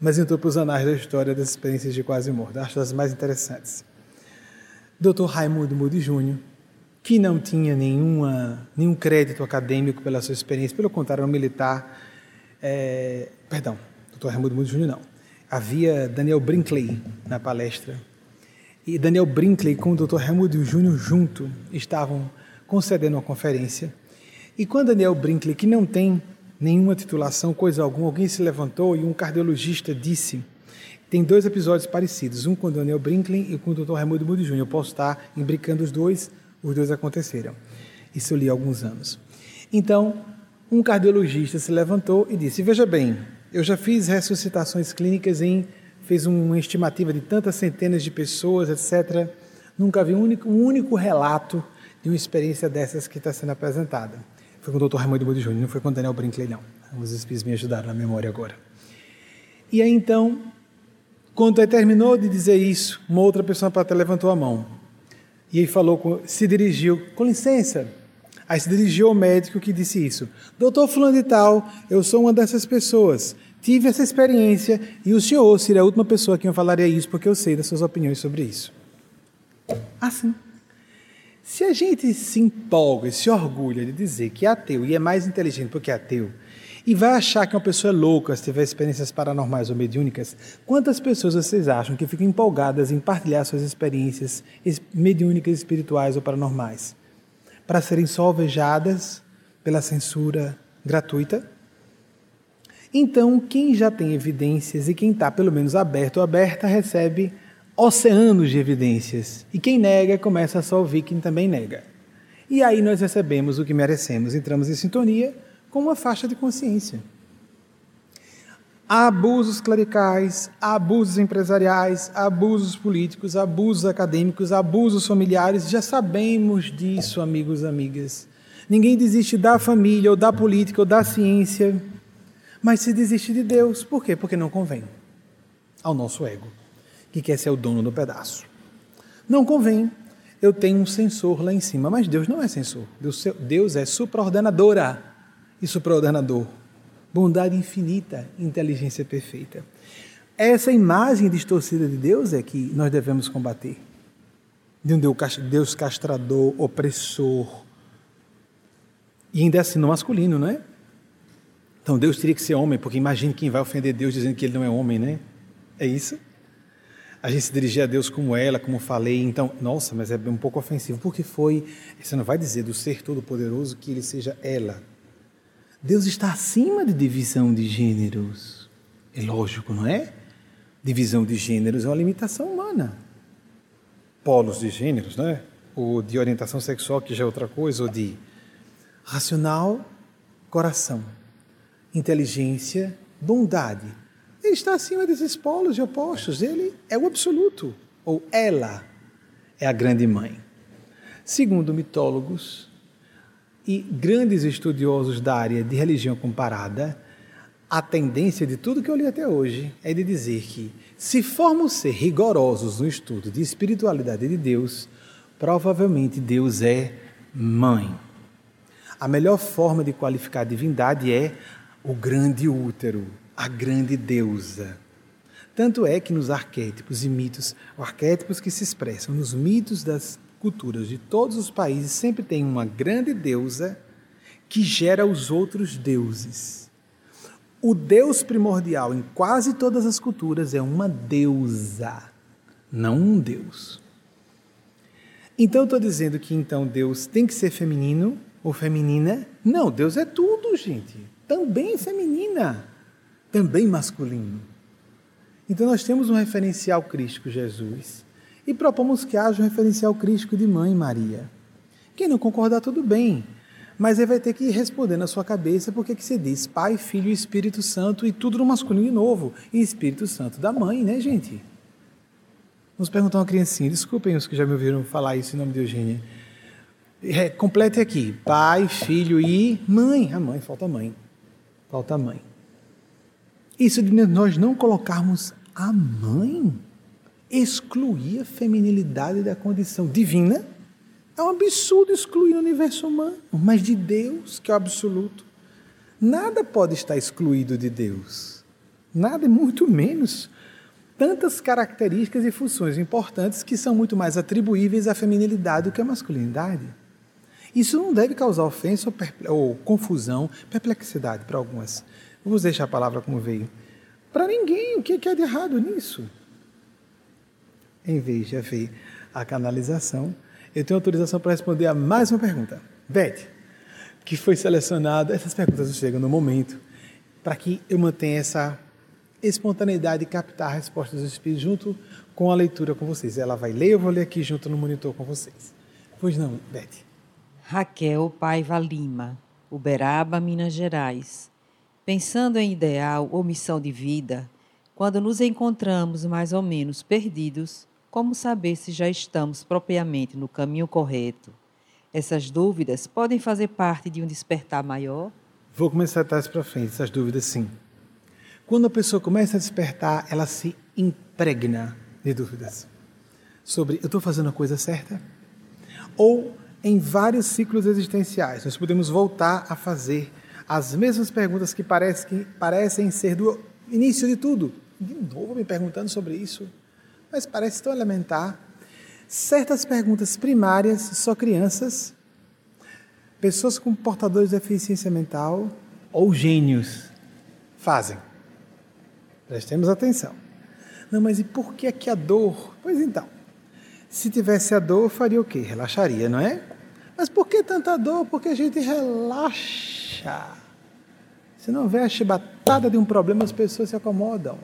mas entrou para os anais da história das experiências de quase morto. Acho das mais interessantes. Dr. Raimundo Moody Júnior, que não tinha nenhuma, nenhum crédito acadêmico pela sua experiência, pelo contrário, era um militar. É, perdão, Dr. Raimundo Moody Júnior não havia Daniel Brinkley na palestra. E Daniel Brinkley com o Dr. Helmut Júnior junto estavam concedendo uma conferência. E quando Daniel Brinkley, que não tem nenhuma titulação, coisa alguma, alguém se levantou e um cardiologista disse: tem dois episódios parecidos, um com o Daniel Brinkley e com o Dr. Raimundo Moody Júnior. Eu posso estar imbricando os dois, os dois aconteceram. Isso eu li há alguns anos. Então, um cardiologista se levantou e disse: Veja bem, eu já fiz ressuscitações clínicas em, fiz uma estimativa de tantas centenas de pessoas, etc. Nunca vi um único, um único relato de uma experiência dessas que está sendo apresentada. Foi com o Dr. Raimundo Budi Júnior, não foi com o Daniel Brinkley, não. Os espíritos me ajudaram na memória agora. E aí então, quando ele terminou de dizer isso, uma outra pessoa para plateia levantou a mão. E falou, se dirigiu, com licença, Aí se dirigiu ao médico que disse isso. Doutor fulano de tal, eu sou uma dessas pessoas. Tive essa experiência e o senhor seria a última pessoa que eu falaria isso porque eu sei das suas opiniões sobre isso. Assim. Se a gente se empolga e se orgulha de dizer que é ateu e é mais inteligente porque é ateu, e vai achar que uma pessoa é louca se tiver experiências paranormais ou mediúnicas, quantas pessoas vocês acham que ficam empolgadas em partilhar suas experiências mediúnicas, espirituais ou paranormais? Para serem só alvejadas pela censura gratuita? Então, quem já tem evidências e quem está pelo menos aberto ou aberta recebe oceanos de evidências. E quem nega começa a só ouvir quem também nega. E aí nós recebemos o que merecemos, entramos em sintonia com uma faixa de consciência. Abusos clericais, abusos empresariais, abusos políticos, abusos acadêmicos, abusos familiares. Já sabemos disso, amigos e amigas. Ninguém desiste da família, ou da política, ou da ciência. Mas se desiste de Deus, por quê? Porque não convém ao nosso ego, que quer ser o dono do pedaço. Não convém eu tenho um sensor lá em cima, mas Deus não é sensor. Deus, Deus é supraordenadora e supraordenador. Bondade infinita, inteligência perfeita. Essa imagem distorcida de Deus é que nós devemos combater. De um Deus castrador, opressor. E ainda assim no masculino, não é? Então Deus teria que ser homem, porque imagine quem vai ofender Deus dizendo que ele não é homem, né? É isso? a gente se dirigir a Deus como ela, como falei. Então, nossa, mas é um pouco ofensivo, porque foi. Você não vai dizer do ser todo-poderoso que ele seja ela. Deus está acima de divisão de gêneros. É lógico, não é? Divisão de gêneros é uma limitação humana. Polos de gêneros, não é? Ou de orientação sexual, que já é outra coisa, ou de racional, coração, inteligência, bondade ele está acima desses polos e opostos. Ele é o absoluto, ou ela é a grande mãe. Segundo mitólogos e grandes estudiosos da área de religião comparada, a tendência de tudo que eu li até hoje é de dizer que, se formos ser rigorosos no estudo de espiritualidade de Deus, provavelmente Deus é mãe. A melhor forma de qualificar a divindade é o grande útero, a grande deusa. Tanto é que nos arquétipos e mitos, arquétipos que se expressam nos mitos das culturas de todos os países, sempre tem uma grande deusa que gera os outros deuses. O deus primordial em quase todas as culturas é uma deusa, não um deus. Então estou dizendo que então Deus tem que ser feminino ou feminina? Não, Deus é tudo, gente. Também feminina também masculino. Então nós temos um referencial crístico Jesus e propomos que haja um referencial crístico de Mãe Maria. Quem não concordar, tudo bem, mas ele vai ter que responder na sua cabeça porque que se diz Pai, Filho e Espírito Santo e tudo no masculino de novo, e Espírito Santo da mãe, né, gente? Vamos perguntar uma criancinha, desculpem os que já me ouviram falar isso em nome de Eugênia. É, complete aqui: Pai, Filho e Mãe. A mãe, falta mãe. Falta mãe. Isso de nós não colocarmos a mãe, excluir a feminilidade da condição divina, é um absurdo excluir o universo humano, mas de Deus, que é o absoluto. Nada pode estar excluído de Deus. Nada, muito menos. Tantas características e funções importantes que são muito mais atribuíveis à feminilidade do que à masculinidade. Isso não deve causar ofensa ou, ou confusão, perplexidade para algumas. Vamos deixar a palavra como veio. Para ninguém, o que é de errado nisso? Em vez de haver a canalização, eu tenho autorização para responder a mais uma pergunta. Beth, que foi selecionada, essas perguntas chegam no momento, para que eu mantenha essa espontaneidade e captar a resposta dos Espíritos junto com a leitura com vocês. Ela vai ler, eu vou ler aqui junto no monitor com vocês. Pois não, Beth. Raquel Paiva Lima, Uberaba, Minas Gerais. Pensando em ideal ou missão de vida, quando nos encontramos mais ou menos perdidos, como saber se já estamos propriamente no caminho correto? Essas dúvidas podem fazer parte de um despertar maior? Vou começar a trás para frente, essas dúvidas sim. Quando a pessoa começa a despertar, ela se impregna de dúvidas sobre eu estou fazendo a coisa certa? Ou em vários ciclos existenciais, nós podemos voltar a fazer as mesmas perguntas que, parece, que parecem ser do início de tudo. De novo me perguntando sobre isso, mas parece tão elementar. Certas perguntas primárias, só crianças, pessoas com portadores de deficiência mental, ou gênios fazem. Prestemos atenção. Não, mas e por que aqui a dor? Pois então, se tivesse a dor, faria o quê? Relaxaria, não é? Mas por que tanta dor? Porque a gente relaxa. Se não houver a chibatada de um problema, as pessoas se acomodam.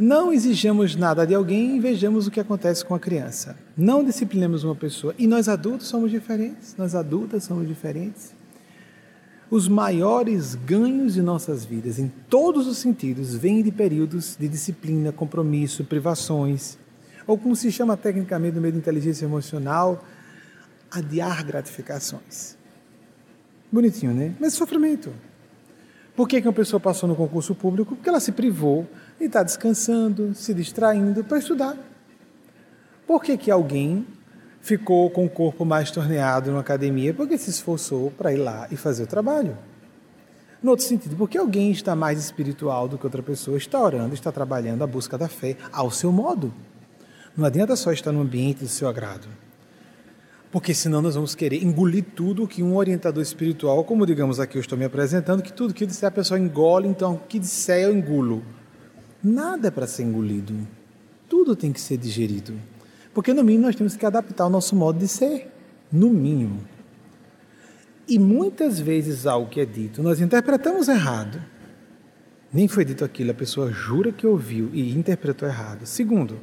Não exijamos nada de alguém e vejamos o que acontece com a criança. Não disciplinemos uma pessoa. E nós adultos somos diferentes, nós adultas somos diferentes. Os maiores ganhos de nossas vidas, em todos os sentidos, vêm de períodos de disciplina, compromisso, privações, ou como se chama tecnicamente no meio de inteligência emocional, adiar gratificações. Bonitinho, né? Mas sofrimento. Por que, que uma pessoa passou no concurso público? Porque ela se privou e está descansando, se distraindo para estudar. Por que, que alguém ficou com o corpo mais torneado na academia? Porque se esforçou para ir lá e fazer o trabalho. No outro sentido, porque alguém está mais espiritual do que outra pessoa, está orando, está trabalhando a busca da fé ao seu modo. Não adianta só estar no ambiente do seu agrado. Porque senão nós vamos querer engolir tudo que um orientador espiritual, como digamos aqui eu estou me apresentando, que tudo que disser a pessoa engole, então o que disser eu engulo. Nada é para ser engolido. Tudo tem que ser digerido. Porque no mínimo nós temos que adaptar o nosso modo de ser. No mínimo. E muitas vezes algo que é dito, nós interpretamos errado. Nem foi dito aquilo, a pessoa jura que ouviu e interpretou errado. Segundo,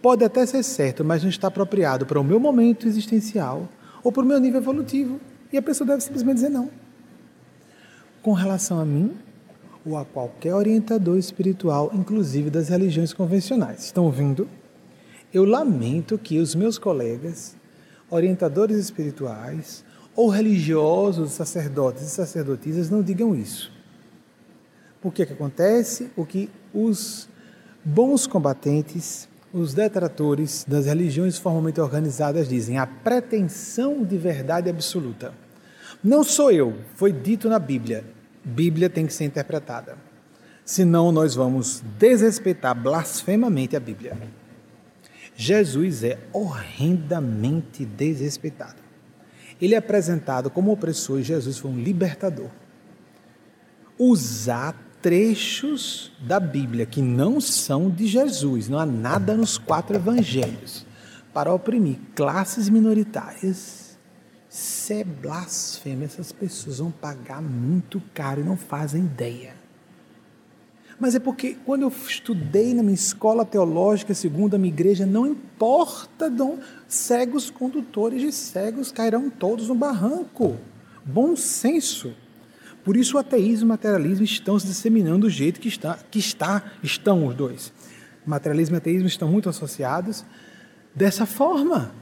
pode até ser certo, mas não está apropriado para o meu momento existencial ou para o meu nível evolutivo. E a pessoa deve simplesmente dizer não. Com relação a mim ou a qualquer orientador espiritual, inclusive das religiões convencionais. Estão ouvindo? Eu lamento que os meus colegas, orientadores espirituais ou religiosos, sacerdotes e sacerdotisas não digam isso. Por que, que acontece? O que os bons combatentes os detratores das religiões formalmente organizadas dizem a pretensão de verdade absoluta. Não sou eu, foi dito na Bíblia. Bíblia tem que ser interpretada. Senão nós vamos desrespeitar blasfemamente a Bíblia. Jesus é horrendamente desrespeitado. Ele é apresentado como opressor e Jesus foi um libertador. Usar trechos da Bíblia que não são de Jesus, não há nada nos quatro evangelhos para oprimir classes minoritárias. Isso é blasfêmia, essas pessoas vão pagar muito caro e não fazem ideia. Mas é porque quando eu estudei na minha escola teológica, segundo a minha igreja, não importa, dom, cegos condutores de cegos cairão todos no barranco. Bom senso. Por isso o ateísmo e o materialismo estão se disseminando do jeito que está, que está, estão os dois. Materialismo e ateísmo estão muito associados dessa forma.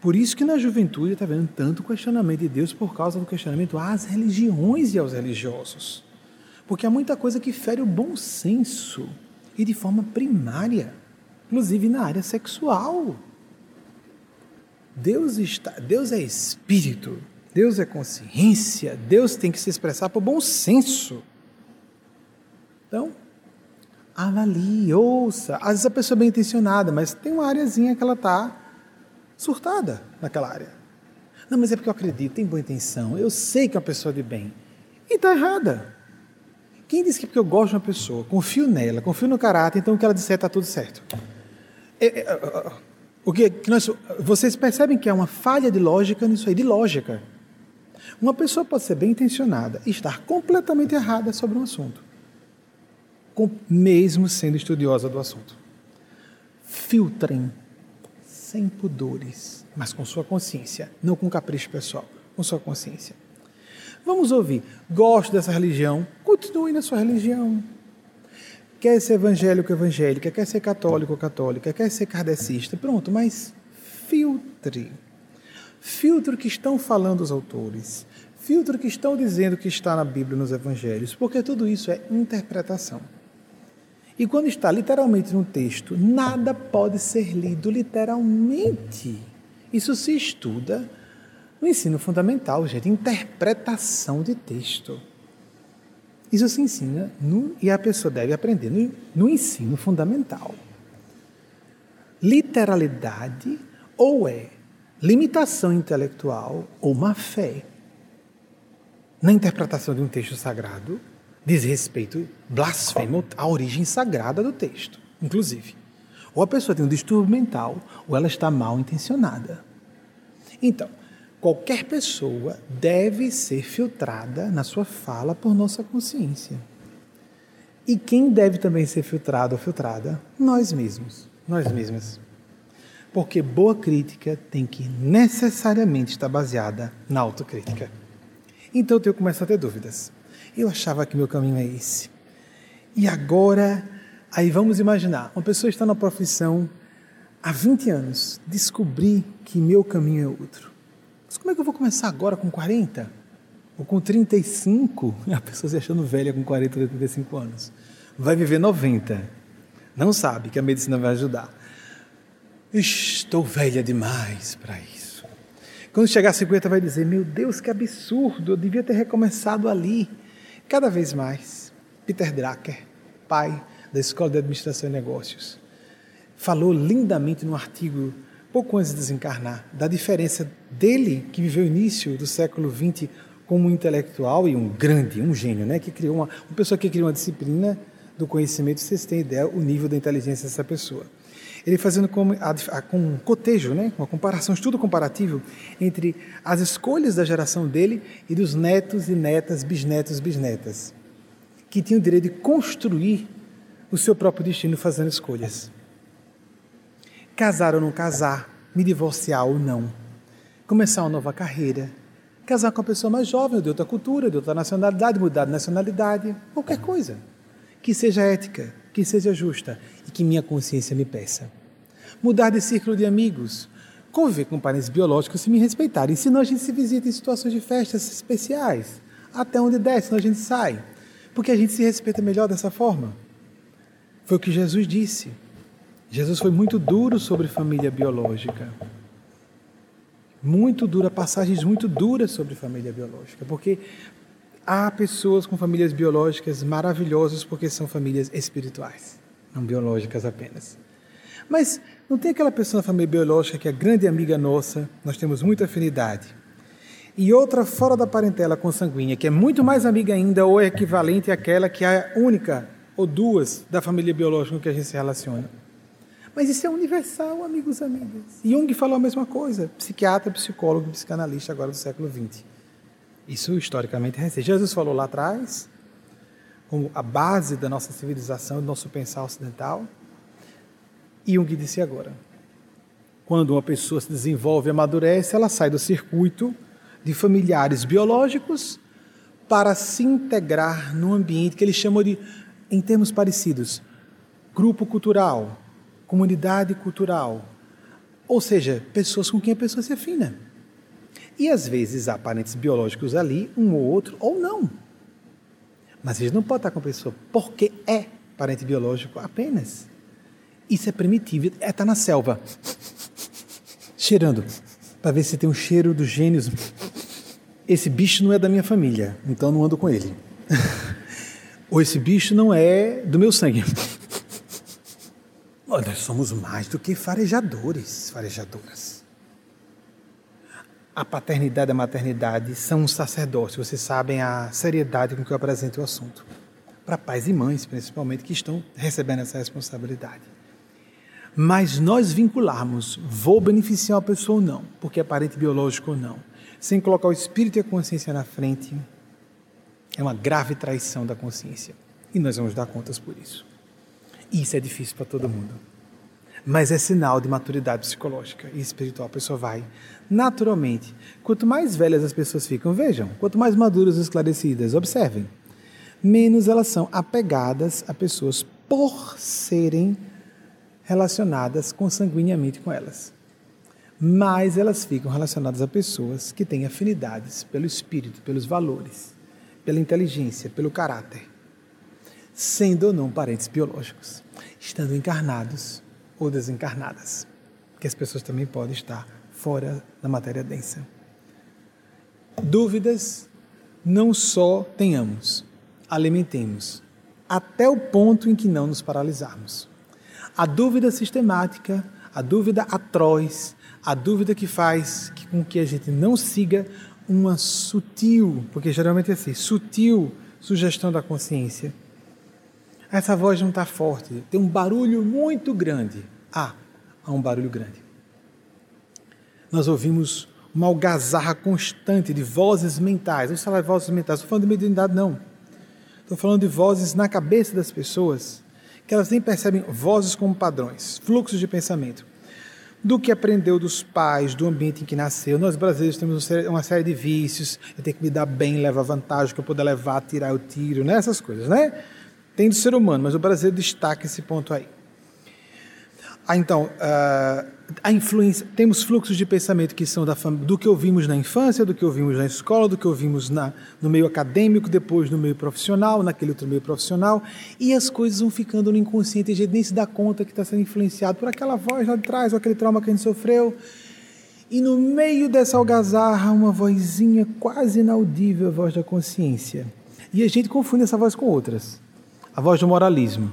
Por isso que na juventude está vendo tanto questionamento de Deus por causa do questionamento às religiões e aos religiosos. Porque há muita coisa que fere o bom senso e de forma primária, inclusive na área sexual. Deus está, Deus é espírito. Deus é consciência, Deus tem que se expressar por bom senso. Então, avalie, ouça. Às vezes a pessoa é bem intencionada, mas tem uma areazinha que ela está surtada naquela área. Não, mas é porque eu acredito, tem boa intenção, eu sei que é uma pessoa de bem. E está errada. Quem disse que porque eu gosto de uma pessoa, confio nela, confio no caráter, então o que ela disser está tudo certo? É, é, o que, que nós, vocês percebem que há uma falha de lógica nisso aí, de lógica. Uma pessoa pode ser bem intencionada e estar completamente errada sobre um assunto, mesmo sendo estudiosa do assunto. Filtrem sem pudores, mas com sua consciência, não com capricho pessoal, com sua consciência. Vamos ouvir. Gosto dessa religião, continue na sua religião. Quer ser evangélico, evangélica, quer ser católico, católica, quer ser kardecista, pronto, mas filtre. Filtre o que estão falando os autores. Filtre o que estão dizendo que está na Bíblia nos Evangelhos, porque tudo isso é interpretação. E quando está literalmente no texto, nada pode ser lido literalmente. Isso se estuda no ensino fundamental, gente, interpretação de texto. Isso se ensina no, e a pessoa deve aprender no, no ensino fundamental. Literalidade ou é limitação intelectual ou má fé. na interpretação de um texto sagrado, diz respeito, blasfemo à origem sagrada do texto, inclusive. Ou a pessoa tem um distúrbio mental, ou ela está mal intencionada. Então, qualquer pessoa deve ser filtrada na sua fala por nossa consciência. E quem deve também ser filtrado ou filtrada? Nós mesmos, nós mesmas. Porque boa crítica tem que necessariamente estar baseada na autocrítica. Então eu começo a ter dúvidas. Eu achava que meu caminho é esse. E agora, aí vamos imaginar, uma pessoa está na profissão há 20 anos, descobri que meu caminho é outro. Mas como é que eu vou começar agora com 40? Ou com 35? A pessoa se achando velha com 40 ou 35 anos. Vai viver 90. Não sabe que a medicina vai ajudar. Estou velha demais para isso. Quando chegar a 50, vai dizer: Meu Deus, que absurdo, eu devia ter recomeçado ali. Cada vez mais. Peter Drucker, pai da Escola de Administração e Negócios, falou lindamente no artigo, pouco antes de desencarnar, da diferença dele, que viveu o início do século XX como um intelectual e um grande, um gênio, né? que criou uma, uma pessoa que criou uma disciplina do conhecimento, vocês têm ideia o nível da inteligência dessa pessoa ele fazendo com, a, com um cotejo, né, uma comparação, um estudo comparativo entre as escolhas da geração dele e dos netos e netas, bisnetos, bisnetas, que tinham o direito de construir o seu próprio destino fazendo escolhas. Casar ou não casar, me divorciar ou não, começar uma nova carreira, casar com uma pessoa mais jovem, de outra cultura, de outra nacionalidade, mudar de nacionalidade, qualquer coisa. Que seja ética, que seja justa que minha consciência me peça mudar de círculo de amigos, conviver com parentes biológicos se me respeitarem. Senão a gente se visita em situações de festas especiais, até onde der, senão a gente sai. Porque a gente se respeita melhor dessa forma. Foi o que Jesus disse. Jesus foi muito duro sobre família biológica. Muito dura, passagens muito duras sobre família biológica, porque há pessoas com famílias biológicas maravilhosas porque são famílias espirituais, não biológicas apenas. Mas não tem aquela pessoa na família biológica que é grande amiga nossa, nós temos muita afinidade. E outra fora da parentela consanguínea, que é muito mais amiga ainda ou é equivalente àquela que é única ou duas da família biológica com que a gente se relaciona. Mas isso é universal, amigos e amigas. Jung falou a mesma coisa, psiquiatra, psicólogo, psicanalista agora do século XX. Isso historicamente recente. Jesus falou lá atrás, como a base da nossa civilização, do nosso pensar ocidental, Jung disse agora. Quando uma pessoa se desenvolve e amadurece, ela sai do circuito de familiares biológicos para se integrar num ambiente que ele chamou de, em termos parecidos, grupo cultural, comunidade cultural, ou seja, pessoas com quem a pessoa se afina. E às vezes há parentes biológicos ali, um ou outro, ou não. Mas eles não podem estar com a pessoa porque é parente biológico apenas. Isso é primitivo, é estar tá na selva, cheirando, para ver se tem um cheiro dos gênios. Esse bicho não é da minha família, então não ando com ele. Ou esse bicho não é do meu sangue. Nós somos mais do que farejadores, farejadoras. A paternidade e a maternidade são um sacerdócio, vocês sabem a seriedade com que eu apresento o assunto. Para pais e mães, principalmente, que estão recebendo essa responsabilidade. Mas nós vincularmos, vou beneficiar a pessoa ou não, porque é parente biológico ou não, sem colocar o espírito e a consciência na frente, é uma grave traição da consciência. E nós vamos dar contas por isso. E isso é difícil para todo mundo. Mas é sinal de maturidade psicológica e espiritual. A pessoa vai naturalmente. Quanto mais velhas as pessoas ficam, vejam, quanto mais maduras e esclarecidas, observem, menos elas são apegadas a pessoas por serem relacionadas consanguineamente com elas. Mas elas ficam relacionadas a pessoas que têm afinidades pelo espírito, pelos valores, pela inteligência, pelo caráter, sendo ou não parentes biológicos, estando encarnados ou desencarnadas, que as pessoas também podem estar fora da matéria densa. Dúvidas não só tenhamos, alimentemos, até o ponto em que não nos paralisarmos. A dúvida sistemática, a dúvida atroz, A dúvida que faz com que a gente não siga uma sutil, porque geralmente é assim, sutil sugestão da consciência. Essa voz não está forte, tem um barulho muito grande. Ah, há um barulho grande. Nós ouvimos uma algazarra constante de vozes mentais. Não se fala de vozes mentais, estou falando de mediunidade, não. Estou falando de vozes na cabeça das pessoas, que elas nem percebem vozes como padrões, fluxos de pensamento do que aprendeu dos pais, do ambiente em que nasceu. Nós brasileiros temos uma série de vícios, eu tenho que me dar bem, levar vantagem, que eu puder levar, tirar o tiro, né? essas coisas, né? Tem do ser humano, mas o brasileiro destaca esse ponto aí. Ah, então, uh, a influência, temos fluxos de pensamento que são da do que ouvimos na infância, do que ouvimos na escola, do que ouvimos na, no meio acadêmico, depois no meio profissional, naquele outro meio profissional, e as coisas vão ficando no inconsciente, a gente nem se dá conta que está sendo influenciado por aquela voz lá de trás, ou aquele trauma que a gente sofreu. E no meio dessa algazarra, uma vozinha quase inaudível, a voz da consciência. E a gente confunde essa voz com outras. A voz do moralismo.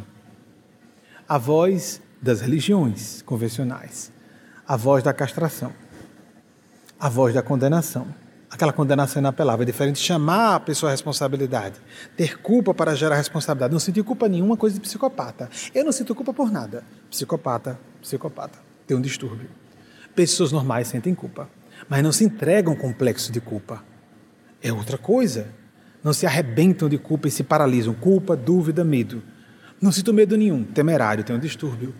A voz das religiões convencionais, a voz da castração, a voz da condenação. Aquela condenação inapelável. É diferente de chamar a pessoa à responsabilidade, ter culpa para gerar responsabilidade. Não sentir culpa nenhuma, coisa de psicopata. Eu não sinto culpa por nada. Psicopata, psicopata. Tem um distúrbio. Pessoas normais sentem culpa, mas não se entregam complexo de culpa. É outra coisa. Não se arrebentam de culpa e se paralisam. Culpa, dúvida, medo. Não sinto medo nenhum. Temerário, tem um distúrbio.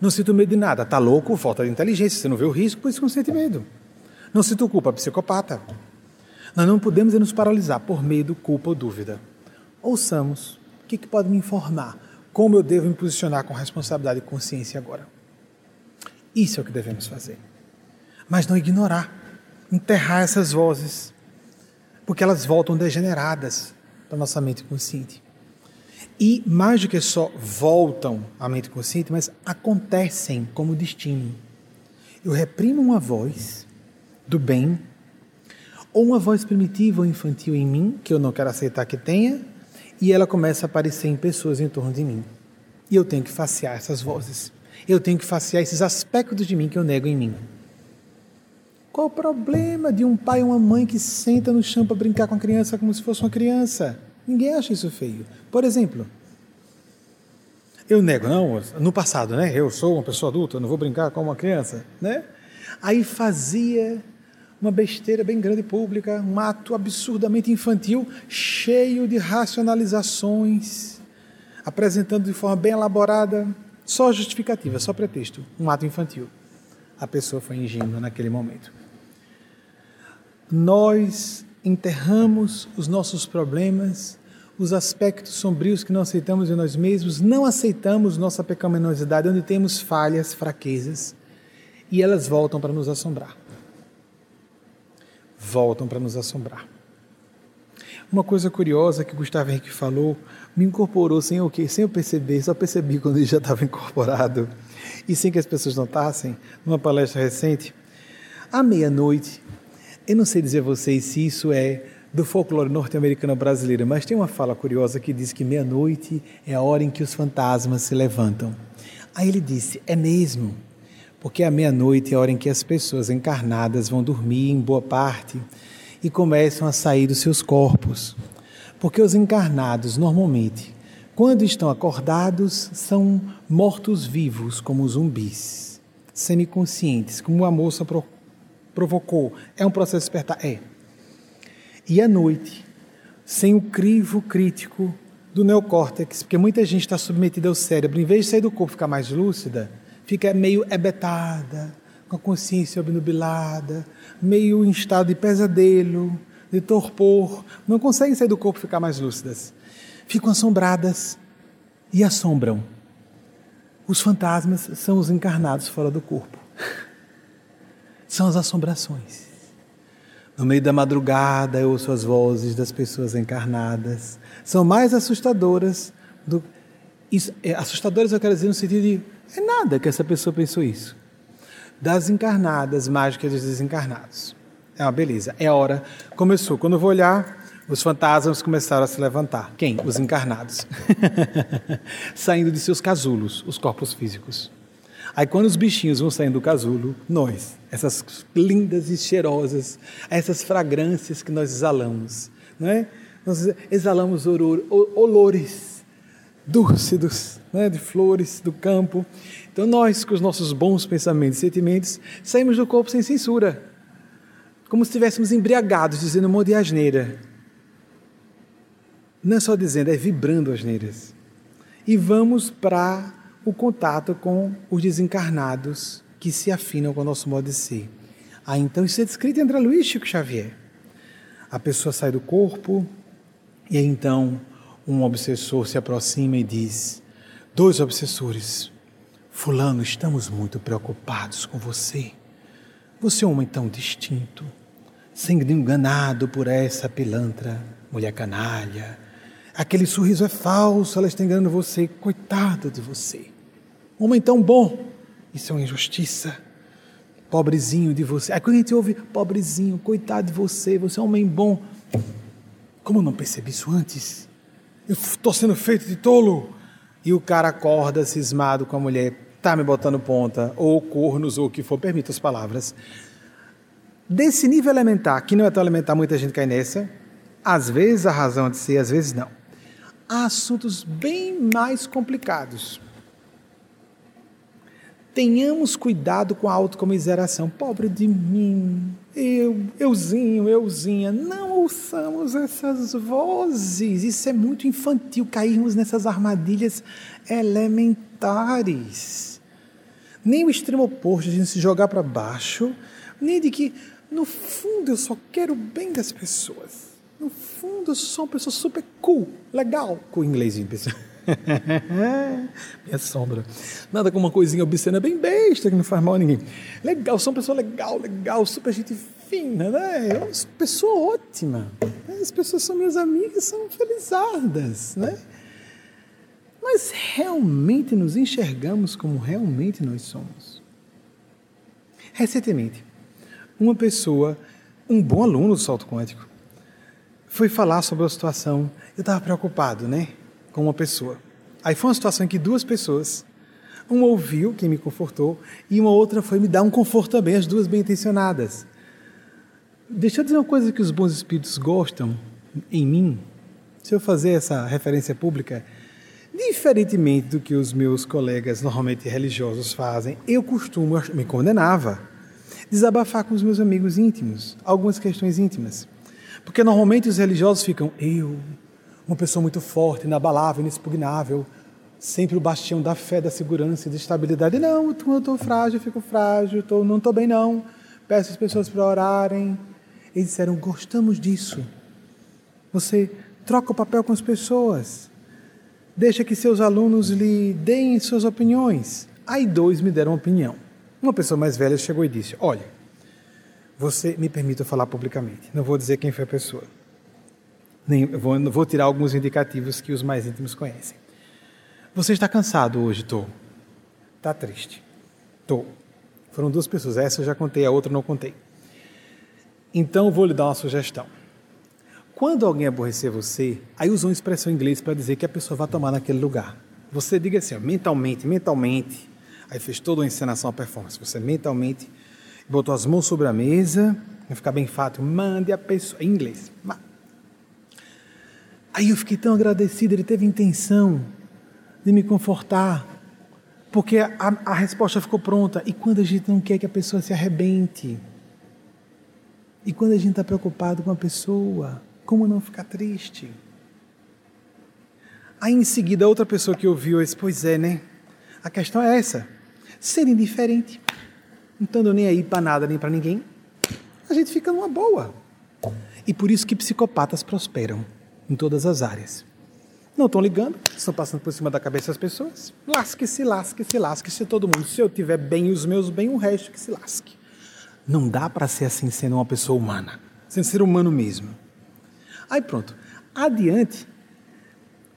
Não sinto medo de nada. Está louco, falta de inteligência. Você não vê o risco, por isso não sente medo. Não sinto culpa, psicopata. Nós não podemos nos paralisar por medo, culpa ou dúvida. Ouçamos. O que, que pode me informar? Como eu devo me posicionar com responsabilidade e consciência agora? Isso é o que devemos fazer. Mas não ignorar, enterrar essas vozes, porque elas voltam degeneradas para nossa mente consciente. E mais do que só voltam à mente consciente, mas acontecem como destino. Eu reprimo uma voz do bem, ou uma voz primitiva ou infantil em mim, que eu não quero aceitar que tenha, e ela começa a aparecer em pessoas em torno de mim. E eu tenho que facear essas vozes. Eu tenho que facear esses aspectos de mim que eu nego em mim. Qual o problema de um pai ou uma mãe que senta no chão para brincar com a criança como se fosse uma criança? Ninguém acha isso feio. Por exemplo, eu nego, não, no passado, né? Eu sou uma pessoa adulta, eu não vou brincar com uma criança, né? Aí fazia uma besteira bem grande pública, um ato absurdamente infantil, cheio de racionalizações, apresentando de forma bem elaborada, só justificativa, só pretexto, um ato infantil. A pessoa foi ingênua naquele momento. Nós enterramos os nossos problemas, os aspectos sombrios que não aceitamos em nós mesmos, não aceitamos nossa pecaminosidade, onde temos falhas, fraquezas, e elas voltam para nos assombrar. Voltam para nos assombrar. Uma coisa curiosa que Gustavo Henrique falou me incorporou sem o quê? Sem eu perceber, só percebi quando ele já estava incorporado e sem que as pessoas notassem, numa palestra recente, à meia-noite, eu não sei dizer a vocês se isso é do folclore norte-americano brasileiro, mas tem uma fala curiosa que diz que meia-noite é a hora em que os fantasmas se levantam. Aí ele disse: é mesmo, porque a meia-noite é a hora em que as pessoas encarnadas vão dormir em boa parte e começam a sair dos seus corpos. Porque os encarnados, normalmente, quando estão acordados, são mortos-vivos, como zumbis, semiconscientes, como a moça provocou. É um processo de despertar? É. E à noite, sem o crivo crítico do neocórtex, porque muita gente está submetida ao cérebro, em vez de sair do corpo ficar mais lúcida, fica meio ebetada, com a consciência obnubilada, meio em estado de pesadelo, de torpor, não conseguem sair do corpo ficar mais lúcidas. Ficam assombradas e assombram. Os fantasmas são os encarnados fora do corpo são as assombrações. No meio da madrugada eu ouço as vozes das pessoas encarnadas. São mais assustadoras do. Isso, é, assustadoras eu quero dizer no sentido de. É nada que essa pessoa pensou isso. Das encarnadas que dos desencarnados. É uma beleza. É a hora. Começou. Quando eu vou olhar, os fantasmas começaram a se levantar. Quem? Os encarnados. Saindo de seus casulos, os corpos físicos. Aí quando os bichinhos vão saindo do casulo, nós, essas lindas e cheirosas, essas fragrâncias que nós exalamos, não é? Nós exalamos olores dúlcidos, né, de flores do campo. Então nós, com os nossos bons pensamentos e sentimentos, saímos do corpo sem censura, como se estivéssemos embriagados, dizendo um monte de asneira. Não é só dizendo, é vibrando asneiras. E vamos para o contato com os desencarnados que se afinam com o nosso modo de ser. Ah, então isso é descrito em André Luiz Chico Xavier. A pessoa sai do corpo e então um obsessor se aproxima e diz: Dois obsessores, Fulano, estamos muito preocupados com você. Você é um homem tão distinto, sendo enganado por essa pilantra, mulher canalha. Aquele sorriso é falso, ela está enganando você. Coitado de você. Homem tão bom, isso é uma injustiça. Pobrezinho de você. Aí quando a gente ouve, pobrezinho, coitado de você, você é um homem bom. Como eu não percebi isso antes? Eu estou sendo feito de tolo. E o cara acorda cismado com a mulher, tá me botando ponta, ou cornos, ou o que for, permita as palavras. Desse nível elementar, que não é tão elementar, muita gente cai nessa, às vezes a razão de ser, às vezes não. Há assuntos bem mais complicados Tenhamos cuidado com a autocomiseração. Pobre de mim, eu, euzinho, euzinha. Não ouçamos essas vozes. Isso é muito infantil, cairmos nessas armadilhas elementares. Nem o extremo oposto, gente se jogar para baixo, nem de que, no fundo, eu só quero o bem das pessoas. No fundo, eu sou uma pessoa super cool, legal, com inglês, pessoal. Minha sombra. Nada como uma coisinha obscena bem besta que não faz mal a ninguém. Legal, sou uma pessoa legal, legal, super gente fina, né? É uma pessoa ótima. As pessoas são minhas amigas, são felizardas, né? Mas realmente nos enxergamos como realmente nós somos. Recentemente, uma pessoa, um bom aluno do salto quântico, foi falar sobre a situação. Eu estava preocupado, né? Com uma pessoa. Aí foi uma situação em que duas pessoas, uma ouviu, quem me confortou, e uma outra foi me dar um conforto também, as duas bem intencionadas. Deixa eu dizer uma coisa que os bons espíritos gostam em mim, se eu fazer essa referência pública, diferentemente do que os meus colegas normalmente religiosos fazem, eu costumo, me condenava, desabafar com os meus amigos íntimos, algumas questões íntimas. Porque normalmente os religiosos ficam, eu, uma pessoa muito forte, inabalável, inexpugnável, sempre o bastião da fé, da segurança e da estabilidade. Não, eu estou frágil, fico frágil, tô, não estou bem não. Peço as pessoas para orarem. Eles disseram, gostamos disso. Você troca o papel com as pessoas. Deixa que seus alunos lhe deem suas opiniões. Aí dois me deram opinião. Uma pessoa mais velha chegou e disse, olha, você me permita falar publicamente. Não vou dizer quem foi a pessoa. Nem, vou, vou tirar alguns indicativos que os mais íntimos conhecem. Você está cansado hoje, Tô? Está triste? Tô. Foram duas pessoas, essa eu já contei, a outra não contei. Então vou lhe dar uma sugestão. Quando alguém aborrecer você, aí usa uma expressão em inglês para dizer que a pessoa vai tomar naquele lugar. Você diga assim, ó, mentalmente, mentalmente. Aí fez toda uma encenação, a performance. Você mentalmente botou as mãos sobre a mesa, vai ficar bem fácil. Mande a pessoa, em inglês. Aí eu fiquei tão agradecido, ele teve intenção de me confortar, porque a, a resposta ficou pronta. E quando a gente não quer que a pessoa se arrebente? E quando a gente está preocupado com a pessoa, como não ficar triste? Aí em seguida, outra pessoa que ouviu disse: Pois é, né? A questão é essa: ser indiferente, não estando nem aí para nada nem para ninguém, a gente fica numa boa. E por isso que psicopatas prosperam em todas as áreas. Não estão ligando, estão passando por cima da cabeça das pessoas. Lasque-se, lasque-se, lasque-se todo mundo. Se eu tiver bem os meus bem, o resto que se lasque. Não dá para ser assim sendo uma pessoa humana, sendo ser humano mesmo. Aí pronto. Adiante,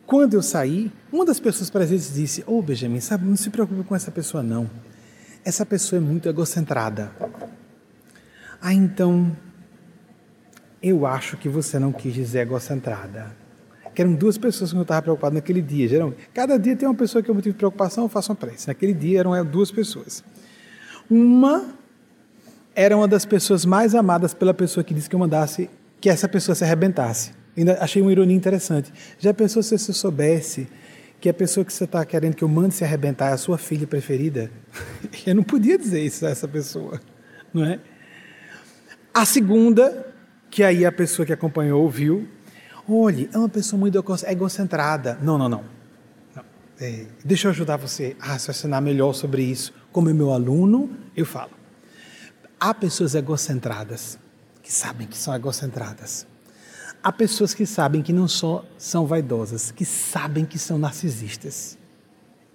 quando eu saí, uma das pessoas presentes disse: Ô oh, Benjamin, sabe, não se preocupe com essa pessoa, não. Essa pessoa é muito egocentrada. Ah, então eu acho que você não quis dizer egocentrada. que eram duas pessoas que eu estava preocupado naquele dia. Geralmente, cada dia tem uma pessoa que é motivo de preocupação, eu faço uma prece. Naquele dia eram duas pessoas. Uma era uma das pessoas mais amadas pela pessoa que disse que eu mandasse que essa pessoa se arrebentasse. Ainda achei uma ironia interessante. Já pensou se você soubesse que a pessoa que você está querendo que eu mande se arrebentar é a sua filha preferida? Eu não podia dizer isso a essa pessoa, não é? A segunda, que aí a pessoa que acompanhou ouviu, olhe, é uma pessoa muito egocentrada. Não, não, não. não. É, deixa eu ajudar você a raciocinar melhor sobre isso. Como é meu aluno, eu falo. Há pessoas egocentradas que sabem que são egocentradas. Há pessoas que sabem que não só são vaidosas, que sabem que são narcisistas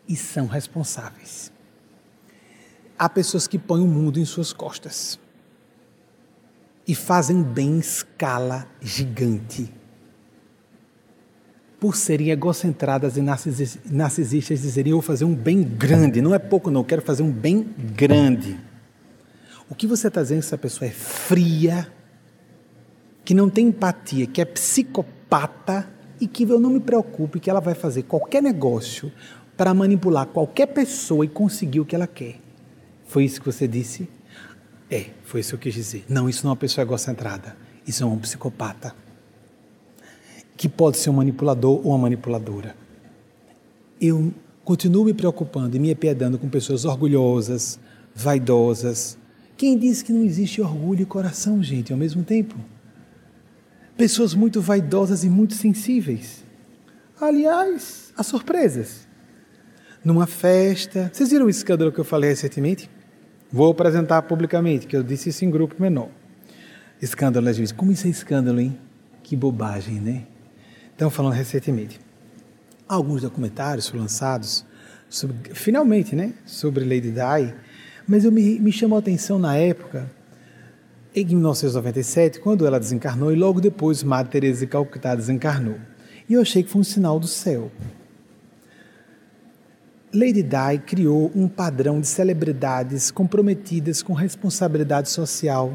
e são responsáveis. Há pessoas que põem o mundo em suas costas e fazem bem em escala gigante. Por serem egocentradas e narcisistas, dizerem: Eu vou fazer um bem grande. Não é pouco, não, eu quero fazer um bem grande. O que você está dizendo essa pessoa é fria, que não tem empatia, que é psicopata e que eu não me preocupe que ela vai fazer qualquer negócio para manipular qualquer pessoa e conseguir o que ela quer. Foi isso que você disse? É, foi isso que eu quis dizer. Não, isso não é uma pessoa egocentrada. Isso é um psicopata. Que pode ser um manipulador ou uma manipuladora. Eu continuo me preocupando e me apiedando com pessoas orgulhosas, vaidosas. Quem disse que não existe orgulho e coração, gente, ao mesmo tempo? pessoas muito vaidosas e muito sensíveis. Aliás, há surpresas. Numa festa. Vocês viram o escândalo que eu falei recentemente? Vou apresentar publicamente, que eu disse isso em grupo menor. Escândalo, às vezes. Como isso é escândalo, hein? Que bobagem, né? Estão falando recentemente. Alguns documentários foram lançados, sobre, finalmente, né? Sobre Lady Di. Mas eu me, me chamou a atenção na época em 1997, quando ela desencarnou, e logo depois Madre Teresa de Calcutá desencarnou. E eu achei que foi um sinal do céu. Lady Di criou um padrão de celebridades comprometidas com responsabilidade social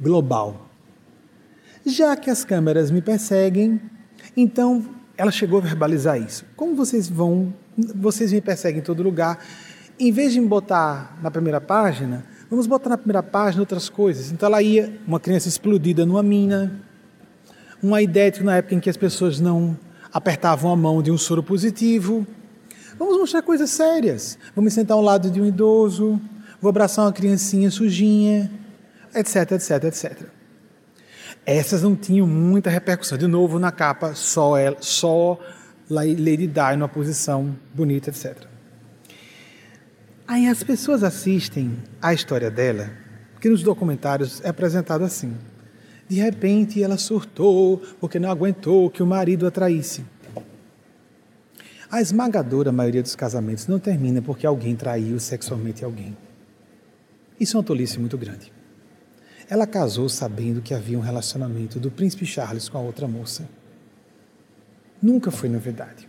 global. Já que as câmeras me perseguem, então ela chegou a verbalizar isso. Como vocês vão, vocês me perseguem em todo lugar, em vez de me botar na primeira página, Vamos botar na primeira página outras coisas. Então ela ia, uma criança explodida numa mina, um aidético na época em que as pessoas não apertavam a mão de um soro positivo. Vamos mostrar coisas sérias. Vamos sentar ao lado de um idoso, vou abraçar uma criancinha sujinha, etc, etc, etc. Essas não tinham muita repercussão. De novo, na capa, só, ela, só Lady Di numa posição bonita, etc. Aí as pessoas assistem a história dela, que nos documentários é apresentado assim. De repente ela surtou porque não aguentou que o marido a traísse. A esmagadora maioria dos casamentos não termina porque alguém traiu sexualmente alguém. Isso é uma tolice muito grande. Ela casou sabendo que havia um relacionamento do príncipe Charles com a outra moça. Nunca foi novidade.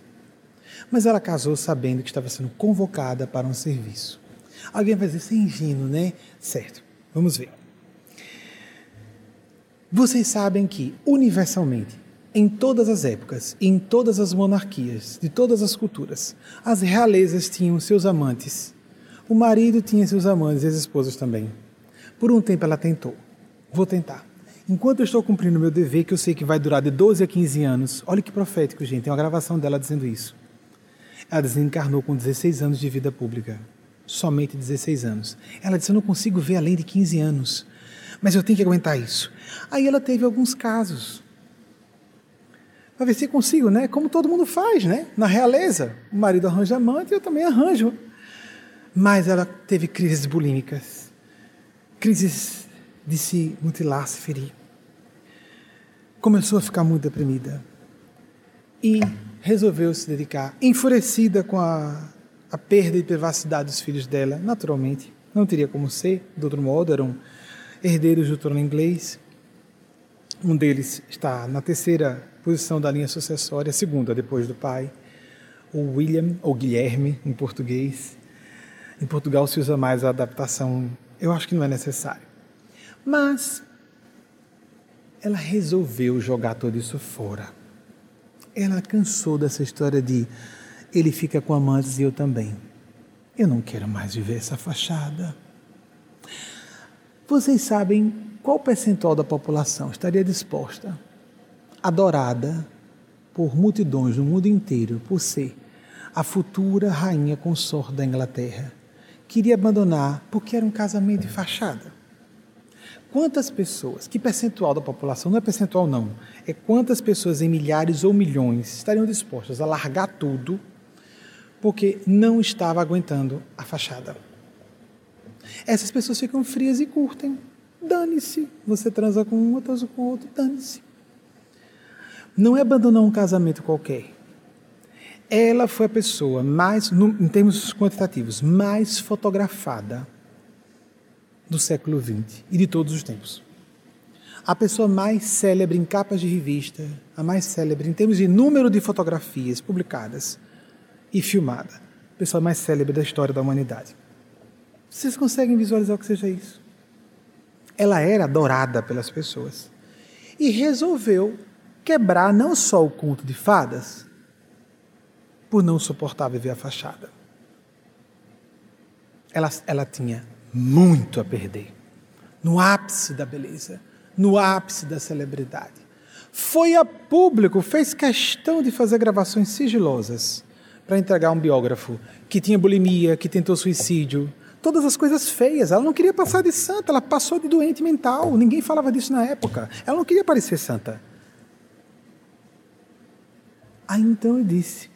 Mas ela casou sabendo que estava sendo convocada para um serviço. Alguém vai dizer, você é ingênuo, né? Certo, vamos ver. Vocês sabem que, universalmente, em todas as épocas, em todas as monarquias, de todas as culturas, as realezas tinham seus amantes. O marido tinha seus amantes e as esposas também. Por um tempo ela tentou. Vou tentar. Enquanto eu estou cumprindo meu dever, que eu sei que vai durar de 12 a 15 anos, olha que profético, gente, tem uma gravação dela dizendo isso. Ela desencarnou com 16 anos de vida pública. Somente 16 anos. Ela disse: Eu não consigo ver além de 15 anos, mas eu tenho que aguentar isso. Aí ela teve alguns casos. Para ver se consigo, né? Como todo mundo faz, né? Na realeza. O marido arranja amante, eu também arranjo. Mas ela teve crises bulímicas, crises de se mutilar, se ferir. Começou a ficar muito deprimida. E resolveu se dedicar, enfurecida com a, a perda de privacidade dos filhos dela, naturalmente. Não teria como ser, de outro modo, eram herdeiros do trono inglês. Um deles está na terceira posição da linha sucessória, segunda depois do pai, o William, ou Guilherme, em português. Em Portugal se usa mais a adaptação, eu acho que não é necessário. Mas ela resolveu jogar tudo isso fora ela cansou dessa história de ele fica com amantes e eu também. Eu não quero mais viver essa fachada. Vocês sabem qual percentual da população estaria disposta, adorada por multidões no mundo inteiro, por ser a futura rainha consorte da Inglaterra, queria abandonar porque era um casamento de fachada? Quantas pessoas, que percentual da população, não é percentual não, é quantas pessoas em milhares ou milhões estariam dispostas a largar tudo porque não estava aguentando a fachada. Essas pessoas ficam frias e curtem. Dane-se. Você transa com um, transa com outro, dane-se. Não é abandonar um casamento qualquer. Ela foi a pessoa mais, em termos quantitativos, mais fotografada do século XX e de todos os tempos. A pessoa mais célebre em capas de revista, a mais célebre em termos de número de fotografias publicadas, e filmada. A pessoa mais célebre da história da humanidade. Vocês conseguem visualizar o que seja isso? Ela era adorada pelas pessoas e resolveu quebrar não só o conto de fadas, por não suportar viver a fachada. Ela, ela tinha muito a perder. No ápice da beleza, no ápice da celebridade. Foi a público, fez questão de fazer gravações sigilosas para entregar um biógrafo que tinha bulimia, que tentou suicídio, todas as coisas feias. Ela não queria passar de santa, ela passou de doente mental. Ninguém falava disso na época. Ela não queria parecer santa. Aí então eu disse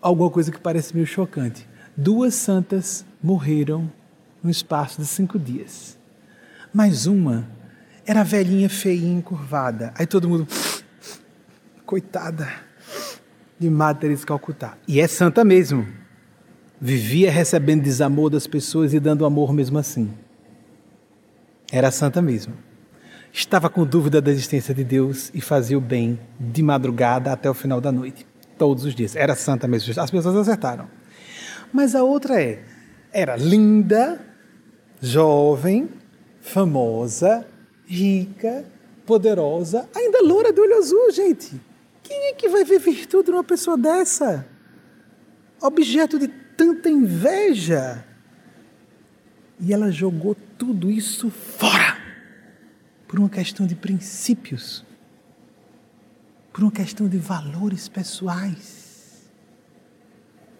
alguma coisa que parece meio chocante. Duas santas morreram no espaço de cinco dias. Mas uma era velhinha, feinha, encurvada. Aí todo mundo, coitada de Madre de Calcutá. E é santa mesmo. Vivia recebendo desamor das pessoas e dando amor mesmo assim. Era santa mesmo. Estava com dúvida da existência de Deus e fazia o bem de madrugada até o final da noite. Todos os dias. Era santa mesmo. As pessoas acertaram. Mas a outra é: era linda, jovem, famosa, rica, poderosa, ainda loura de olho azul, gente. Quem é que vai ver virtude numa pessoa dessa? Objeto de tanta inveja. E ela jogou tudo isso fora por uma questão de princípios, por uma questão de valores pessoais.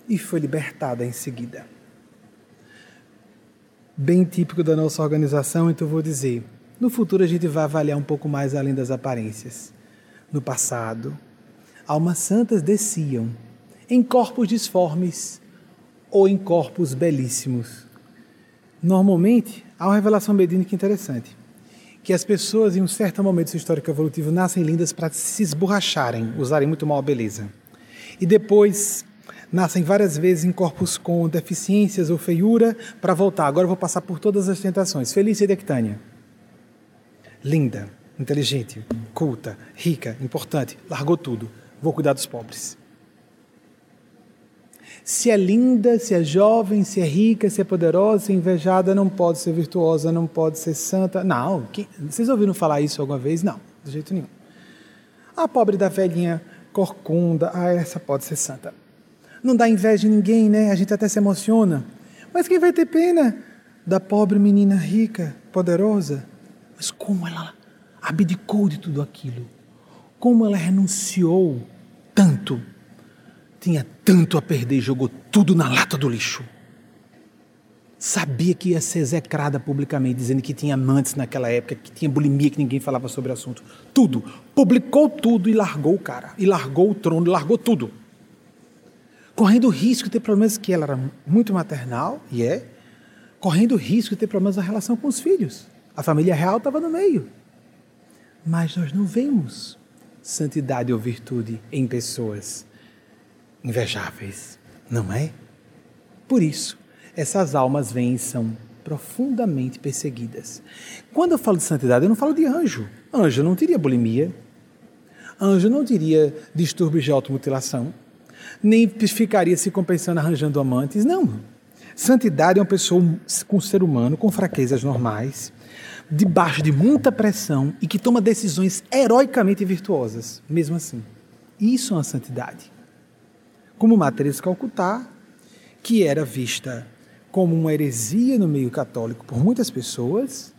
E foi libertada em seguida. Bem típico da nossa organização, então vou dizer: no futuro a gente vai avaliar um pouco mais além das aparências. No passado, almas santas desciam em corpos disformes ou em corpos belíssimos. Normalmente, há uma revelação medínica interessante, que as pessoas em um certo momento do seu histórico evolutivo nascem lindas para se esborracharem, usarem muito mal a beleza. E depois nascem várias vezes em corpos com deficiências ou feiura para voltar. Agora vou passar por todas as tentações. Felícia Dectânia. Linda, inteligente, culta, rica, importante, largou tudo vou cuidar dos pobres. Se é linda, se é jovem, se é rica, se é poderosa, se é invejada, não pode ser virtuosa, não pode ser santa. Não. vocês ouviram falar isso alguma vez? Não, de jeito nenhum. A pobre da velhinha corcunda, ah, essa pode ser santa. Não dá inveja de ninguém, né? A gente até se emociona. Mas quem vai ter pena da pobre menina rica, poderosa? Mas como ela abdicou de tudo aquilo? Como ela renunciou tanto, tinha tanto a perder e jogou tudo na lata do lixo. Sabia que ia ser execrada publicamente, dizendo que tinha amantes naquela época, que tinha bulimia, que ninguém falava sobre o assunto. Tudo. Publicou tudo e largou o cara. E largou o trono, largou tudo. Correndo o risco de ter problemas, que ela era muito maternal, e é. Correndo o risco de ter problemas na relação com os filhos. A família real estava no meio. Mas nós não vemos santidade ou virtude em pessoas invejáveis, não é? Por isso, essas almas vêm e são profundamente perseguidas. Quando eu falo de santidade, eu não falo de anjo. Anjo não teria bulimia, anjo não teria distúrbios de automutilação, nem ficaria se compensando arranjando amantes. Não. Santidade é uma pessoa com um ser humano com fraquezas normais, debaixo de muita pressão e que toma decisões heroicamente virtuosas, mesmo assim. Isso é uma santidade. Como Matriz Calcutá, que era vista como uma heresia no meio católico por muitas pessoas,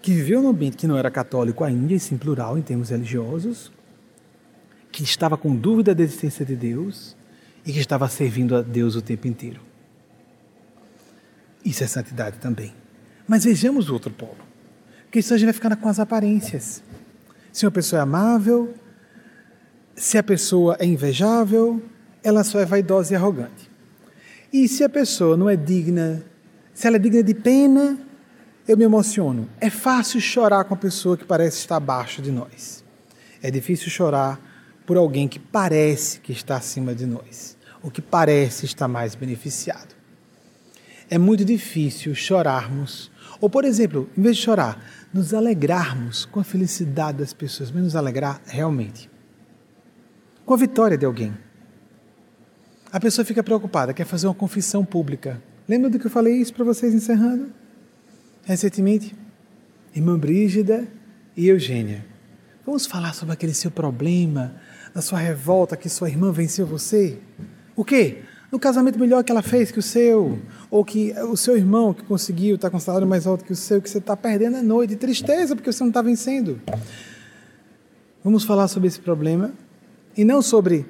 que viveu num ambiente que não era católico ainda, e sim plural em termos religiosos, que estava com dúvida da existência de Deus e que estava servindo a Deus o tempo inteiro. Isso é santidade também. Mas vejamos o outro polo. Porque isso a gente vai ficar com as aparências. Se uma pessoa é amável, se a pessoa é invejável, ela só é vaidosa e arrogante. E se a pessoa não é digna, se ela é digna de pena, eu me emociono. É fácil chorar com a pessoa que parece estar abaixo de nós. É difícil chorar por alguém que parece que está acima de nós, ou que parece estar mais beneficiado. É muito difícil chorarmos, ou por exemplo, em vez de chorar, nos alegrarmos com a felicidade das pessoas, mas nos alegrar realmente com a vitória de alguém. A pessoa fica preocupada, quer fazer uma confissão pública. Lembra do que eu falei isso para vocês encerrando? recentemente, irmã Brígida e Eugênia. Vamos falar sobre aquele seu problema, da sua revolta que sua irmã venceu você? O quê? No casamento melhor que ela fez que o seu, ou que o seu irmão que conseguiu estar com salário mais alto que o seu, que você está perdendo a noite, tristeza porque você não está vencendo. Vamos falar sobre esse problema e não sobre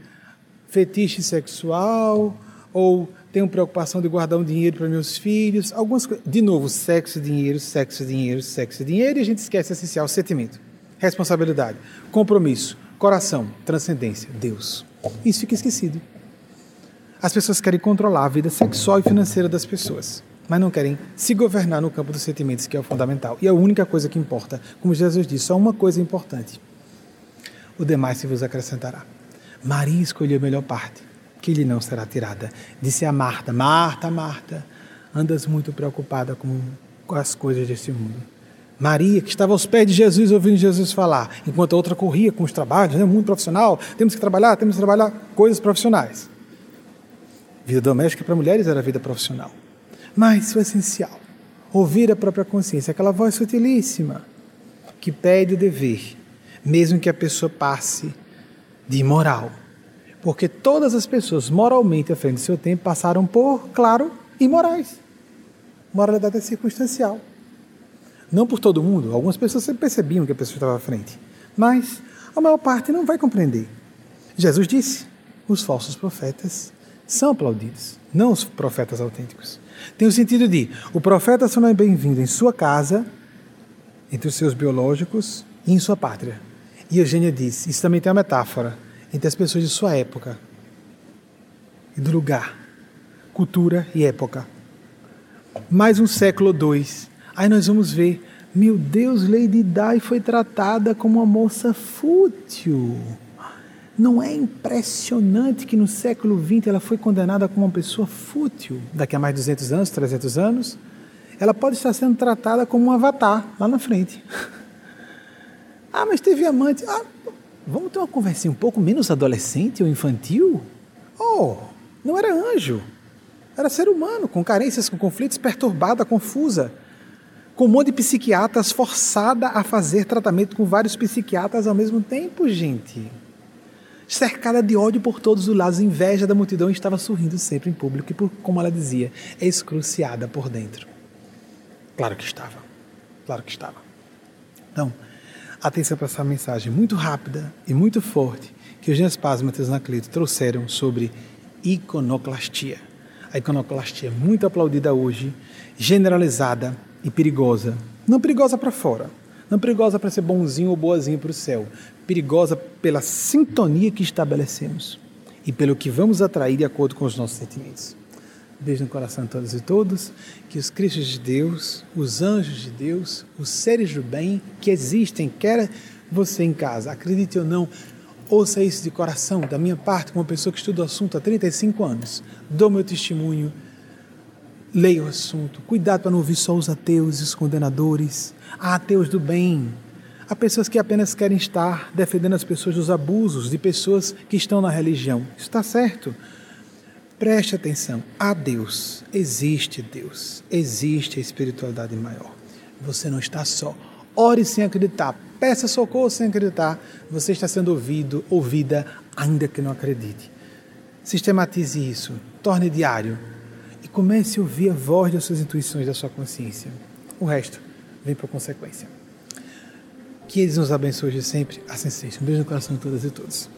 fetiche sexual ou tenho preocupação de guardar um dinheiro para meus filhos, algumas. De novo, sexo, dinheiro, sexo, dinheiro, sexo, dinheiro, e a gente esquece essencial, sentimento, responsabilidade, compromisso, coração, transcendência, Deus. Isso fica esquecido. As pessoas querem controlar a vida sexual e financeira das pessoas, mas não querem se governar no campo dos sentimentos, que é o fundamental. E a única coisa que importa, como Jesus disse, só uma coisa importante: o demais se vos acrescentará. Maria escolheu a melhor parte que lhe não será tirada. Disse a Marta: Marta, Marta, andas muito preocupada com, com as coisas deste mundo. Maria, que estava aos pés de Jesus, ouvindo Jesus falar, enquanto a outra corria com os trabalhos, né, mundo profissional, temos que trabalhar, temos que trabalhar coisas profissionais. Vida doméstica para mulheres era vida profissional. Mas o essencial, ouvir a própria consciência, aquela voz sutilíssima que pede o dever, mesmo que a pessoa passe de imoral, porque todas as pessoas moralmente à frente do seu tempo passaram por, claro, imorais. Moralidade é circunstancial. Não por todo mundo, algumas pessoas sempre percebiam que a pessoa estava à frente, mas a maior parte não vai compreender. Jesus disse: os falsos profetas são aplaudidos, não os profetas autênticos. Tem o sentido de o profeta só não é bem-vindo em sua casa, entre os seus biológicos e em sua pátria. E Eugênia disse: isso também tem uma metáfora entre as pessoas de sua época e do lugar, cultura e época. Mais um século ou dois, aí nós vamos ver, meu Deus, Lady Di foi tratada como uma moça fútil. Não é impressionante que no século XX ela foi condenada como uma pessoa fútil? Daqui a mais de 200 anos, 300 anos, ela pode estar sendo tratada como um avatar lá na frente. ah, mas teve amante. Ah, Vamos ter uma conversinha um pouco menos adolescente ou infantil? Oh, não era anjo. Era ser humano, com carências, com conflitos, perturbada, confusa. Com um monte de psiquiatras forçada a fazer tratamento com vários psiquiatras ao mesmo tempo, gente. Cercada de ódio por todos os lados, inveja da multidão, estava sorrindo sempre em público e, por, como ela dizia, excruciada por dentro. Claro que estava. Claro que estava. Então, atenção para essa mensagem muito rápida e muito forte que Eugênio Paz e Matheus Anacleto trouxeram sobre iconoclastia. A iconoclastia é muito aplaudida hoje, generalizada e perigosa. Não perigosa para fora, não perigosa para ser bonzinho ou boazinho para o céu, perigosa pela sintonia que estabelecemos e pelo que vamos atrair de acordo com os nossos sentimentos. Beijo no coração de todos e todos. Que os Cristos de Deus, os anjos de Deus, os seres do bem que existem, quer você em casa, acredite ou não, ouça isso de coração, da minha parte, como pessoa que estuda o assunto há 35 anos. Dou meu testemunho, leia o assunto. Cuidado para não ouvir só os ateus e os condenadores. Há ateus do bem. Há pessoas que apenas querem estar defendendo as pessoas dos abusos de pessoas que estão na religião. Isso está certo. Preste atenção, há Deus, existe Deus, existe a espiritualidade maior. Você não está só. Ore sem acreditar, Peça socorro sem acreditar. Você está sendo ouvido, ouvida, ainda que não acredite. Sistematize isso, torne diário e comece a ouvir a voz das suas intuições, da sua consciência. O resto vem por consequência. Que eles nos abençoe sempre, assim seja. Um beijo no coração de todas e todos.